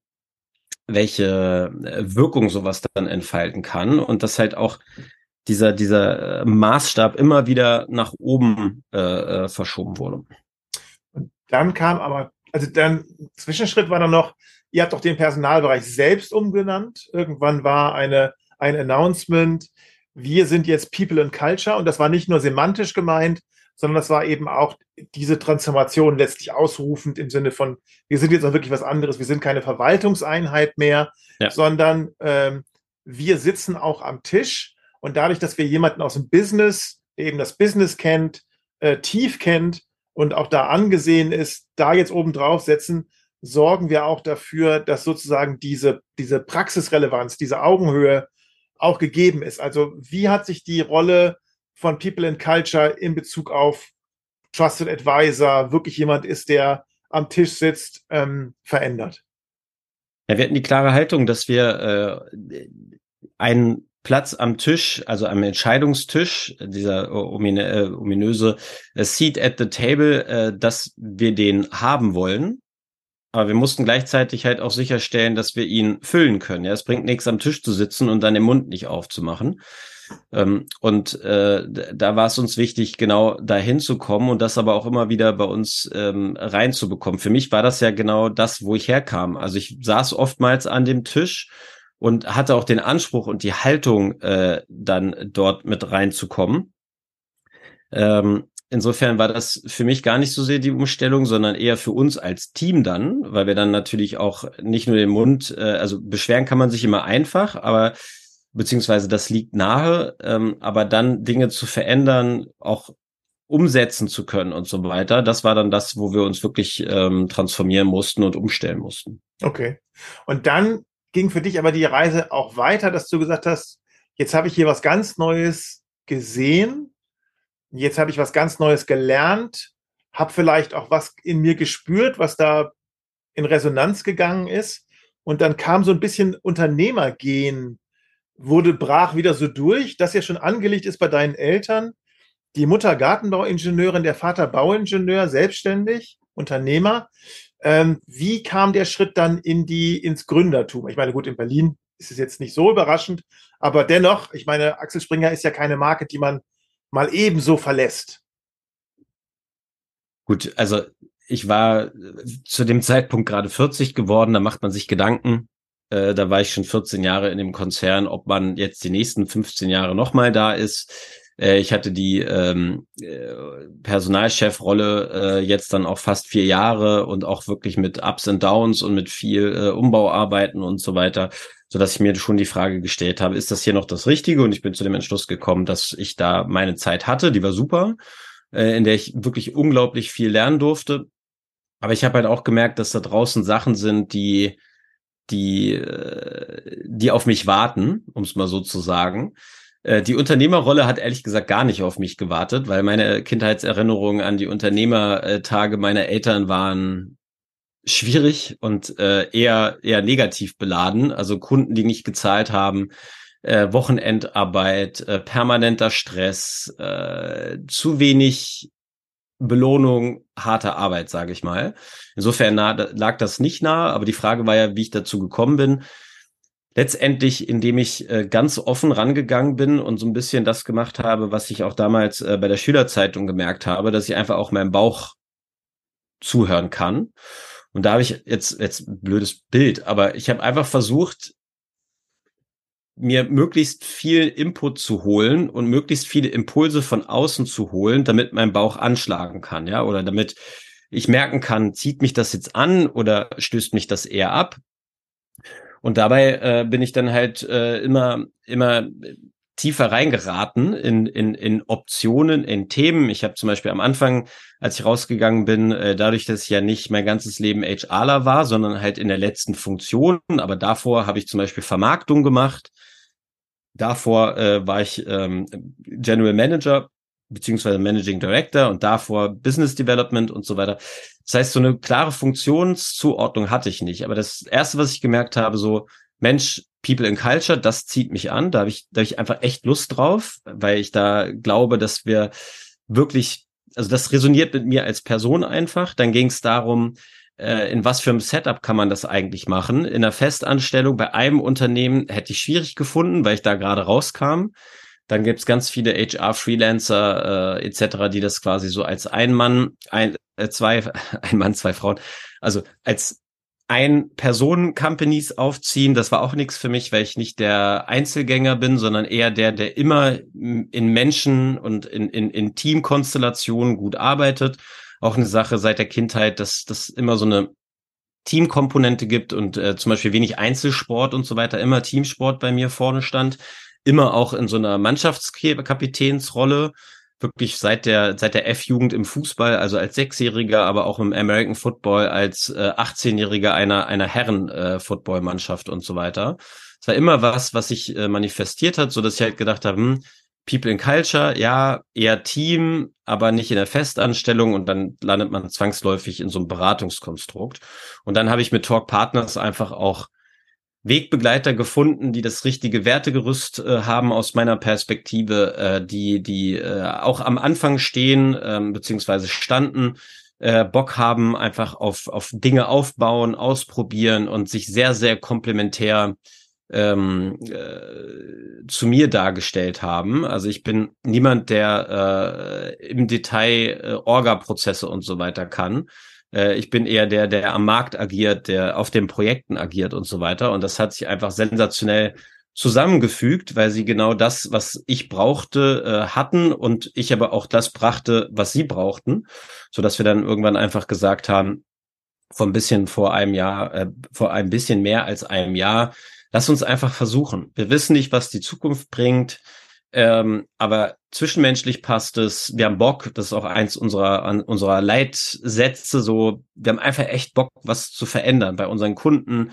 [SPEAKER 2] welche äh, Wirkung sowas dann entfalten kann und dass halt auch dieser, dieser äh, Maßstab immer wieder nach oben äh, äh verschoben wurde.
[SPEAKER 1] Dann kam aber, also dann, Zwischenschritt war dann noch, ihr habt doch den Personalbereich selbst umgenannt. Irgendwann war eine, ein Announcement, wir sind jetzt People and Culture und das war nicht nur semantisch gemeint, sondern das war eben auch diese Transformation letztlich ausrufend im Sinne von, wir sind jetzt auch wirklich was anderes, wir sind keine Verwaltungseinheit mehr, ja. sondern ähm, wir sitzen auch am Tisch und dadurch, dass wir jemanden aus dem Business, der eben das Business kennt, äh, tief kennt, und auch da angesehen ist, da jetzt oben drauf setzen, sorgen wir auch dafür, dass sozusagen diese, diese Praxisrelevanz, diese Augenhöhe auch gegeben ist. Also wie hat sich die Rolle von People and Culture in Bezug auf Trusted Advisor, wirklich jemand ist, der am Tisch sitzt, ähm, verändert?
[SPEAKER 2] Ja, wir hatten die klare Haltung, dass wir äh, einen Platz am Tisch, also am Entscheidungstisch, dieser äh, ominöse äh, Seat at the Table, äh, dass wir den haben wollen. Aber wir mussten gleichzeitig halt auch sicherstellen, dass wir ihn füllen können. Ja, es bringt nichts am Tisch zu sitzen und dann den Mund nicht aufzumachen. Ähm, und äh, da war es uns wichtig, genau dahin zu kommen und das aber auch immer wieder bei uns ähm, reinzubekommen. Für mich war das ja genau das, wo ich herkam. Also ich saß oftmals an dem Tisch und hatte auch den Anspruch und die Haltung, äh, dann dort mit reinzukommen. Ähm, insofern war das für mich gar nicht so sehr die Umstellung, sondern eher für uns als Team dann, weil wir dann natürlich auch nicht nur den Mund, äh, also beschweren kann man sich immer einfach, aber beziehungsweise das liegt nahe, ähm, aber dann Dinge zu verändern, auch umsetzen zu können und so weiter. Das war dann das, wo wir uns wirklich ähm, transformieren mussten und umstellen mussten.
[SPEAKER 1] Okay. Und dann ging für dich aber die Reise auch weiter, dass du gesagt hast, jetzt habe ich hier was ganz Neues gesehen, jetzt habe ich was ganz Neues gelernt, habe vielleicht auch was in mir gespürt, was da in Resonanz gegangen ist. Und dann kam so ein bisschen Unternehmergehen, wurde brach wieder so durch, das ja schon angelegt ist bei deinen Eltern. Die Mutter Gartenbauingenieurin, der Vater Bauingenieur, selbstständig, Unternehmer. Ähm, wie kam der Schritt dann in die, ins Gründertum? Ich meine, gut, in Berlin ist es jetzt nicht so überraschend, aber dennoch, ich meine, Axel Springer ist ja keine Marke, die man mal ebenso verlässt.
[SPEAKER 2] Gut, also ich war zu dem Zeitpunkt gerade 40 geworden, da macht man sich Gedanken. Äh, da war ich schon 14 Jahre in dem Konzern, ob man jetzt die nächsten 15 Jahre nochmal da ist. Äh, ich hatte die ähm, äh, Personalchefrolle äh, jetzt dann auch fast vier Jahre und auch wirklich mit Ups und Downs und mit viel äh, Umbauarbeiten und so weiter, so dass ich mir schon die Frage gestellt habe, ist das hier noch das Richtige? Und ich bin zu dem Entschluss gekommen, dass ich da meine Zeit hatte, die war super äh, in der ich wirklich unglaublich viel lernen durfte. Aber ich habe halt auch gemerkt, dass da draußen Sachen sind, die, die, äh, die auf mich warten, um es mal so zu sagen. Äh, die Unternehmerrolle hat ehrlich gesagt gar nicht auf mich gewartet, weil meine Kindheitserinnerungen an die Unternehmertage meiner Eltern waren schwierig und äh, eher eher negativ beladen. Also Kunden, die nicht gezahlt haben, äh, Wochenendarbeit, äh, permanenter Stress, äh, zu wenig Belohnung, harte Arbeit, sage ich mal. Insofern nah, lag das nicht nah, aber die Frage war ja, wie ich dazu gekommen bin. Letztendlich, indem ich äh, ganz offen rangegangen bin und so ein bisschen das gemacht habe, was ich auch damals äh, bei der Schülerzeitung gemerkt habe, dass ich einfach auch meinem Bauch zuhören kann. Und da habe ich jetzt jetzt blödes Bild, aber ich habe einfach versucht, mir möglichst viel Input zu holen und möglichst viele Impulse von außen zu holen, damit mein Bauch anschlagen kann, ja, oder damit ich merken kann, zieht mich das jetzt an oder stößt mich das eher ab? Und dabei äh, bin ich dann halt äh, immer, immer tiefer reingeraten in, in, in Optionen, in Themen. Ich habe zum Beispiel am Anfang, als ich rausgegangen bin, äh, dadurch, dass ich ja nicht mein ganzes Leben HRler war, sondern halt in der letzten Funktion, aber davor habe ich zum Beispiel Vermarktung gemacht, Davor äh, war ich ähm, General Manager beziehungsweise Managing Director und davor Business Development und so weiter. Das heißt, so eine klare Funktionszuordnung hatte ich nicht. Aber das erste, was ich gemerkt habe, so Mensch, People in Culture, das zieht mich an. Da habe ich, da habe ich einfach echt Lust drauf, weil ich da glaube, dass wir wirklich, also das resoniert mit mir als Person einfach. Dann ging es darum, äh, in was für einem Setup kann man das eigentlich machen? In einer Festanstellung bei einem Unternehmen hätte ich schwierig gefunden, weil ich da gerade rauskam. Dann gibt es ganz viele HR-Freelancer äh, etc., die das quasi so als ein Mann, ein, äh, zwei, ein Mann, zwei Frauen, also als ein Personen-Companies aufziehen. Das war auch nichts für mich, weil ich nicht der Einzelgänger bin, sondern eher der, der immer in Menschen und in, in, in Teamkonstellationen gut arbeitet auch eine Sache seit der Kindheit, dass das immer so eine Teamkomponente gibt und äh, zum Beispiel wenig Einzelsport und so weiter, immer Teamsport bei mir vorne stand, immer auch in so einer Mannschaftskapitänsrolle, wirklich seit der seit der F-Jugend im Fußball, also als Sechsjähriger, aber auch im American Football als äh, 18-Jähriger einer einer Herren äh, und so weiter. Es war immer was, was sich äh, manifestiert hat, so dass ich halt gedacht habe, hm, People in Culture, ja, eher Team, aber nicht in der Festanstellung und dann landet man zwangsläufig in so einem Beratungskonstrukt. Und dann habe ich mit Talk Partners einfach auch Wegbegleiter gefunden, die das richtige Wertegerüst äh, haben aus meiner Perspektive, äh, die die äh, auch am Anfang stehen äh, beziehungsweise standen, äh, Bock haben, einfach auf auf Dinge aufbauen, ausprobieren und sich sehr sehr komplementär ähm, äh, zu mir dargestellt haben. Also ich bin niemand, der äh, im Detail äh, Orga-Prozesse und so weiter kann. Äh, ich bin eher der, der am Markt agiert, der auf den Projekten agiert und so weiter. Und das hat sich einfach sensationell zusammengefügt, weil sie genau das, was ich brauchte, äh, hatten und ich aber auch das brachte, was sie brauchten, so dass wir dann irgendwann einfach gesagt haben, vor ein bisschen vor einem Jahr, äh, vor ein bisschen mehr als einem Jahr, lass uns einfach versuchen. Wir wissen nicht, was die Zukunft bringt. Ähm, aber zwischenmenschlich passt es. Wir haben Bock. Das ist auch eins unserer, an, unserer Leitsätze. So, wir haben einfach echt Bock, was zu verändern bei unseren Kunden,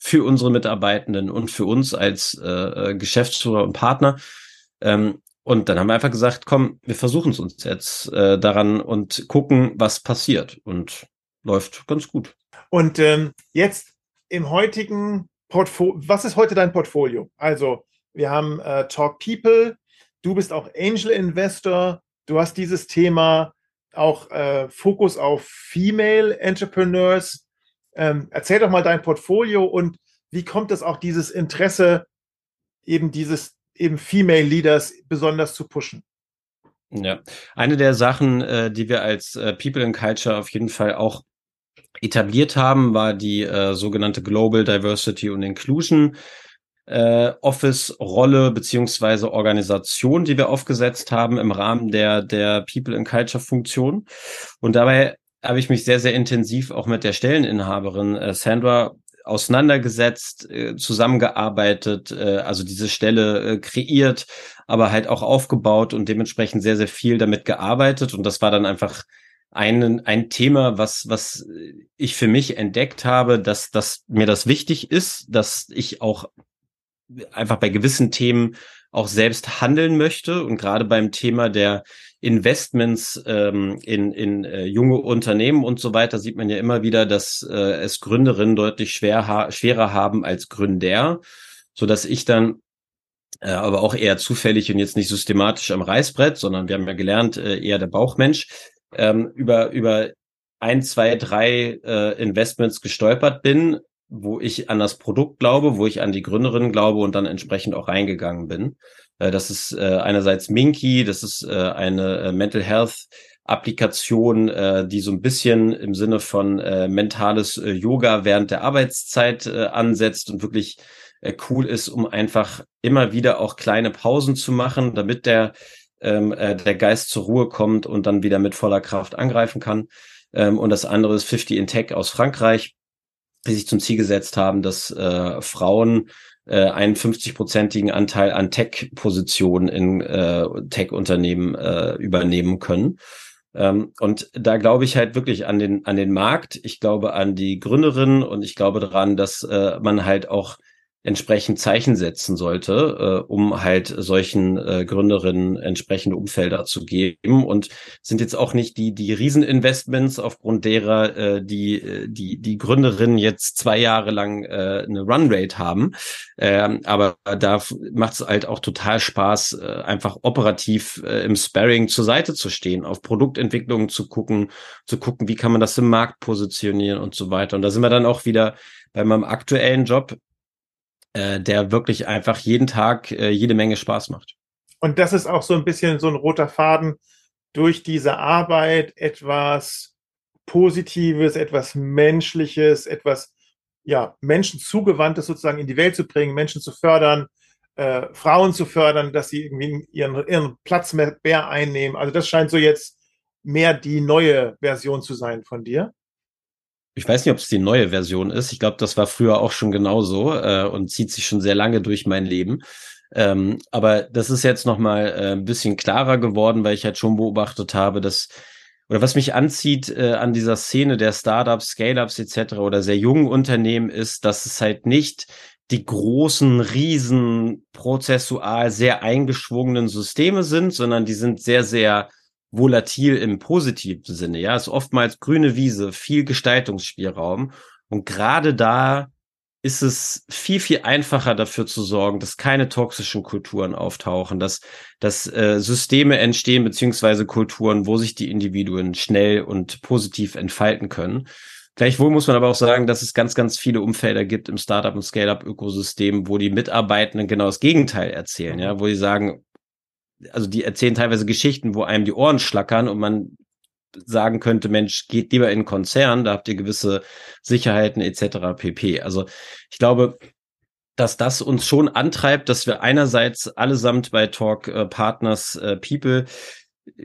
[SPEAKER 2] für unsere Mitarbeitenden und für uns als äh, äh Geschäftsführer und Partner. Ähm, und dann haben wir einfach gesagt, komm, wir versuchen es uns jetzt äh, daran und gucken, was passiert. Und läuft ganz gut.
[SPEAKER 1] Und ähm, jetzt im heutigen Portfolio, was ist heute dein Portfolio? Also, wir haben äh, Talk People, du bist auch Angel Investor, du hast dieses Thema auch äh, Fokus auf Female Entrepreneurs. Ähm, erzähl doch mal dein Portfolio und wie kommt es auch dieses Interesse, eben dieses eben Female Leaders besonders zu pushen?
[SPEAKER 2] Ja, eine der Sachen, äh, die wir als äh, People in Culture auf jeden Fall auch etabliert haben, war die äh, sogenannte Global Diversity und Inclusion äh, Office-Rolle beziehungsweise Organisation, die wir aufgesetzt haben im Rahmen der, der People in Culture-Funktion. Und dabei habe ich mich sehr, sehr intensiv auch mit der Stelleninhaberin äh, Sandra auseinandergesetzt, äh, zusammengearbeitet, äh, also diese Stelle äh, kreiert, aber halt auch aufgebaut und dementsprechend sehr, sehr viel damit gearbeitet. Und das war dann einfach ein, ein Thema, was, was ich für mich entdeckt habe, dass, dass mir das wichtig ist, dass ich auch einfach bei gewissen Themen auch selbst handeln möchte. Und gerade beim Thema der Investments ähm, in, in äh, junge Unternehmen und so weiter sieht man ja immer wieder, dass äh, es Gründerinnen deutlich schwer ha schwerer haben als Gründer, so dass ich dann äh, aber auch eher zufällig und jetzt nicht systematisch am Reißbrett, sondern wir haben ja gelernt, äh, eher der Bauchmensch, ähm, über, über ein, zwei, drei äh, Investments gestolpert bin, wo ich an das Produkt glaube, wo ich an die Gründerin glaube und dann entsprechend auch reingegangen bin. Äh, das ist äh, einerseits Minky, das ist äh, eine Mental Health Applikation, die so ein bisschen im Sinne von mentales Yoga während der Arbeitszeit ansetzt und wirklich cool ist, um einfach immer wieder auch kleine Pausen zu machen, damit der ähm, äh, der Geist zur Ruhe kommt und dann wieder mit voller Kraft angreifen kann. Ähm, und das andere ist 50 in Tech aus Frankreich, die sich zum Ziel gesetzt haben, dass äh, Frauen äh, einen 50-prozentigen Anteil an Tech-Positionen in äh, Tech-Unternehmen äh, übernehmen können. Ähm, und da glaube ich halt wirklich an den, an den Markt. Ich glaube an die Gründerin und ich glaube daran, dass äh, man halt auch entsprechend Zeichen setzen sollte, äh, um halt solchen äh, Gründerinnen entsprechende Umfelder zu geben und sind jetzt auch nicht die die Rieseninvestments aufgrund derer äh, die äh, die die Gründerinnen jetzt zwei Jahre lang äh, eine Runrate haben, ähm, aber da macht es halt auch total Spaß äh, einfach operativ äh, im Sparring zur Seite zu stehen, auf Produktentwicklungen zu gucken, zu gucken, wie kann man das im Markt positionieren und so weiter. Und da sind wir dann auch wieder bei meinem aktuellen Job äh, der wirklich einfach jeden Tag äh, jede Menge Spaß macht.
[SPEAKER 1] Und das ist auch so ein bisschen so ein roter Faden durch diese Arbeit, etwas Positives, etwas Menschliches, etwas ja, Menschen zugewandtes sozusagen in die Welt zu bringen, Menschen zu fördern, äh, Frauen zu fördern, dass sie irgendwie ihren, ihren Platz mehr, mehr einnehmen. Also das scheint so jetzt mehr die neue Version zu sein von dir
[SPEAKER 2] ich weiß nicht, ob es die neue Version ist. Ich glaube, das war früher auch schon genauso äh, und zieht sich schon sehr lange durch mein Leben. Ähm, aber das ist jetzt noch mal äh, ein bisschen klarer geworden, weil ich halt schon beobachtet habe, dass oder was mich anzieht äh, an dieser Szene der Startups, Scale-ups etc. oder sehr jungen Unternehmen ist, dass es halt nicht die großen, riesen, prozessual sehr eingeschwungenen Systeme sind, sondern die sind sehr, sehr volatil im positiven Sinne. Ja, ist oftmals grüne Wiese, viel Gestaltungsspielraum. Und gerade da ist es viel, viel einfacher dafür zu sorgen, dass keine toxischen Kulturen auftauchen, dass, dass äh, Systeme entstehen, beziehungsweise Kulturen, wo sich die Individuen schnell und positiv entfalten können. Gleichwohl muss man aber auch sagen, dass es ganz, ganz viele Umfelder gibt im Startup- und Scale-up-Ökosystem, wo die Mitarbeitenden genau das Gegenteil erzählen, ja, wo die sagen, also die erzählen teilweise Geschichten, wo einem die Ohren schlackern und man sagen könnte, Mensch, geht lieber in einen Konzern, da habt ihr gewisse Sicherheiten etc. pp. Also ich glaube, dass das uns schon antreibt, dass wir einerseits allesamt bei Talk äh, Partners äh, People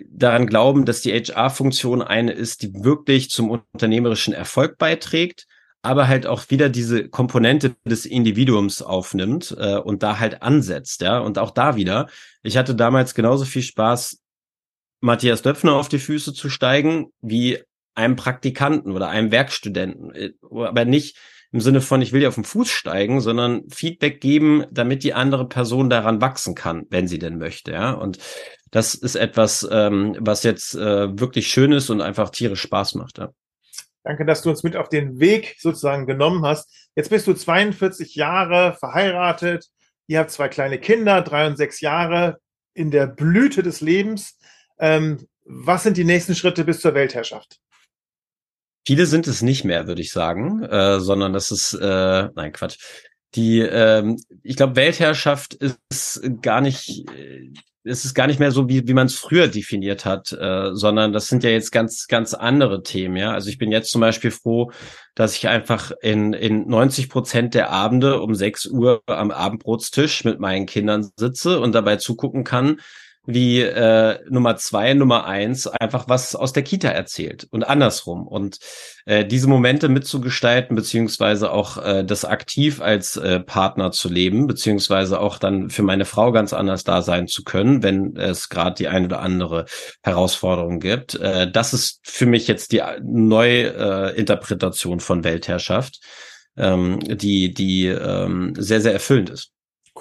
[SPEAKER 2] daran glauben, dass die HR-Funktion eine ist, die wirklich zum unternehmerischen Erfolg beiträgt, aber halt auch wieder diese Komponente des Individuums aufnimmt äh, und da halt ansetzt, ja. Und auch da wieder, ich hatte damals genauso viel Spaß, Matthias Döpfner auf die Füße zu steigen, wie einem Praktikanten oder einem Werkstudenten. Äh, aber nicht im Sinne von, ich will dir auf den Fuß steigen, sondern Feedback geben, damit die andere Person daran wachsen kann, wenn sie denn möchte, ja. Und das ist etwas, ähm, was jetzt äh, wirklich schön ist und einfach tierisch Spaß macht, ja.
[SPEAKER 1] Danke, dass du uns mit auf den Weg sozusagen genommen hast. Jetzt bist du 42 Jahre verheiratet. Ihr habt zwei kleine Kinder, drei und sechs Jahre in der Blüte des Lebens. Ähm, was sind die nächsten Schritte bis zur Weltherrschaft?
[SPEAKER 2] Viele sind es nicht mehr, würde ich sagen, äh, sondern das ist, äh, nein, Quatsch. Die, ähm, ich glaube, Weltherrschaft ist gar nicht, äh, es ist gar nicht mehr so, wie, wie man es früher definiert hat, äh, sondern das sind ja jetzt ganz, ganz andere Themen, ja. Also ich bin jetzt zum Beispiel froh, dass ich einfach in, in 90 Prozent der Abende um 6 Uhr am Abendbrotstisch mit meinen Kindern sitze und dabei zugucken kann, wie äh, Nummer zwei, Nummer eins einfach was aus der Kita erzählt und andersrum. Und äh, diese Momente mitzugestalten, beziehungsweise auch äh, das aktiv als äh, Partner zu leben, beziehungsweise auch dann für meine Frau ganz anders da sein zu können, wenn es gerade die eine oder andere Herausforderung gibt. Äh, das ist für mich jetzt die neue äh, Interpretation von Weltherrschaft, ähm, die, die ähm, sehr, sehr erfüllend ist.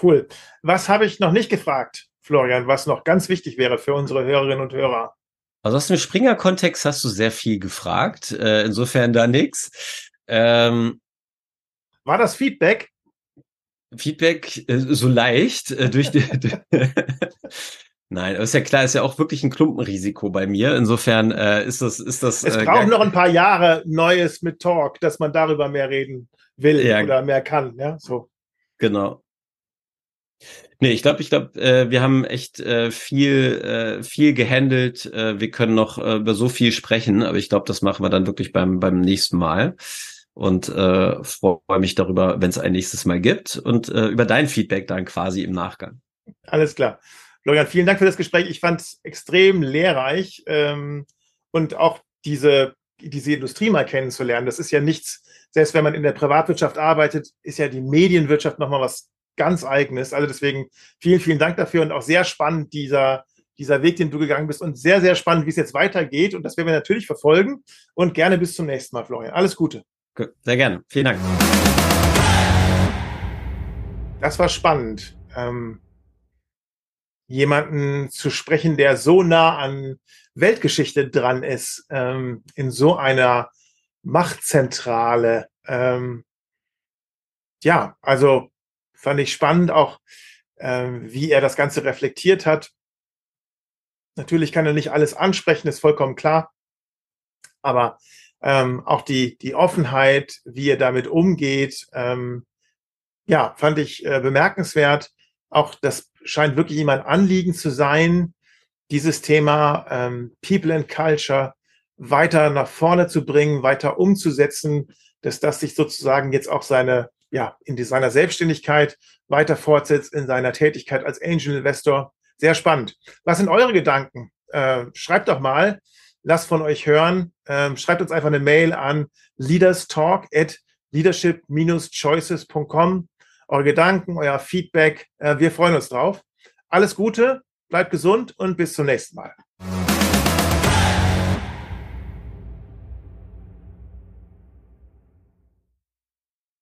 [SPEAKER 1] Cool. Was habe ich noch nicht gefragt? Florian, was noch ganz wichtig wäre für unsere Hörerinnen und Hörer?
[SPEAKER 2] Also aus dem Springer-Kontext hast du sehr viel gefragt. Äh, insofern da nichts. Ähm,
[SPEAKER 1] War das Feedback?
[SPEAKER 2] Feedback äh, so leicht äh, durch die. Nein, ist ja klar, ist ja auch wirklich ein Klumpenrisiko bei mir. Insofern äh, ist das, ist das.
[SPEAKER 1] Es äh, braucht noch ein paar Jahre Neues mit Talk, dass man darüber mehr reden will ja, oder mehr kann. Ja, so.
[SPEAKER 2] Genau. Nee, ich glaube, ich glaube, äh, wir haben echt äh, viel, äh, viel gehandelt. Äh, wir können noch äh, über so viel sprechen, aber ich glaube, das machen wir dann wirklich beim, beim nächsten Mal. Und äh, freue mich darüber, wenn es ein nächstes Mal gibt und äh, über dein Feedback dann quasi im Nachgang.
[SPEAKER 1] Alles klar. Florian, vielen Dank für das Gespräch. Ich fand es extrem lehrreich ähm, und auch diese, diese Industrie mal kennenzulernen. Das ist ja nichts, selbst wenn man in der Privatwirtschaft arbeitet, ist ja die Medienwirtschaft nochmal was ganz eigenes. Also deswegen vielen, vielen Dank dafür und auch sehr spannend dieser, dieser Weg, den du gegangen bist und sehr, sehr spannend, wie es jetzt weitergeht. Und das werden wir natürlich verfolgen und gerne bis zum nächsten Mal, Florian. Alles Gute.
[SPEAKER 2] Sehr gerne. Vielen Dank.
[SPEAKER 1] Das war spannend. Ähm, jemanden zu sprechen, der so nah an Weltgeschichte dran ist, ähm, in so einer Machtzentrale. Ähm, ja, also fand ich spannend, auch äh, wie er das Ganze reflektiert hat. Natürlich kann er nicht alles ansprechen, ist vollkommen klar. Aber ähm, auch die, die Offenheit, wie er damit umgeht, ähm, ja, fand ich äh, bemerkenswert. Auch das scheint wirklich ihm ein Anliegen zu sein, dieses Thema ähm, People and Culture weiter nach vorne zu bringen, weiter umzusetzen, dass das sich sozusagen jetzt auch seine ja, in seiner Selbstständigkeit weiter fortsetzt, in seiner Tätigkeit als Angel Investor. Sehr spannend. Was sind eure Gedanken? Äh, schreibt doch mal, lasst von euch hören. Ähm, schreibt uns einfach eine Mail an leaderstalk at leadership-choices.com. Eure Gedanken, euer Feedback. Äh, wir freuen uns drauf. Alles Gute, bleibt gesund und bis zum nächsten Mal.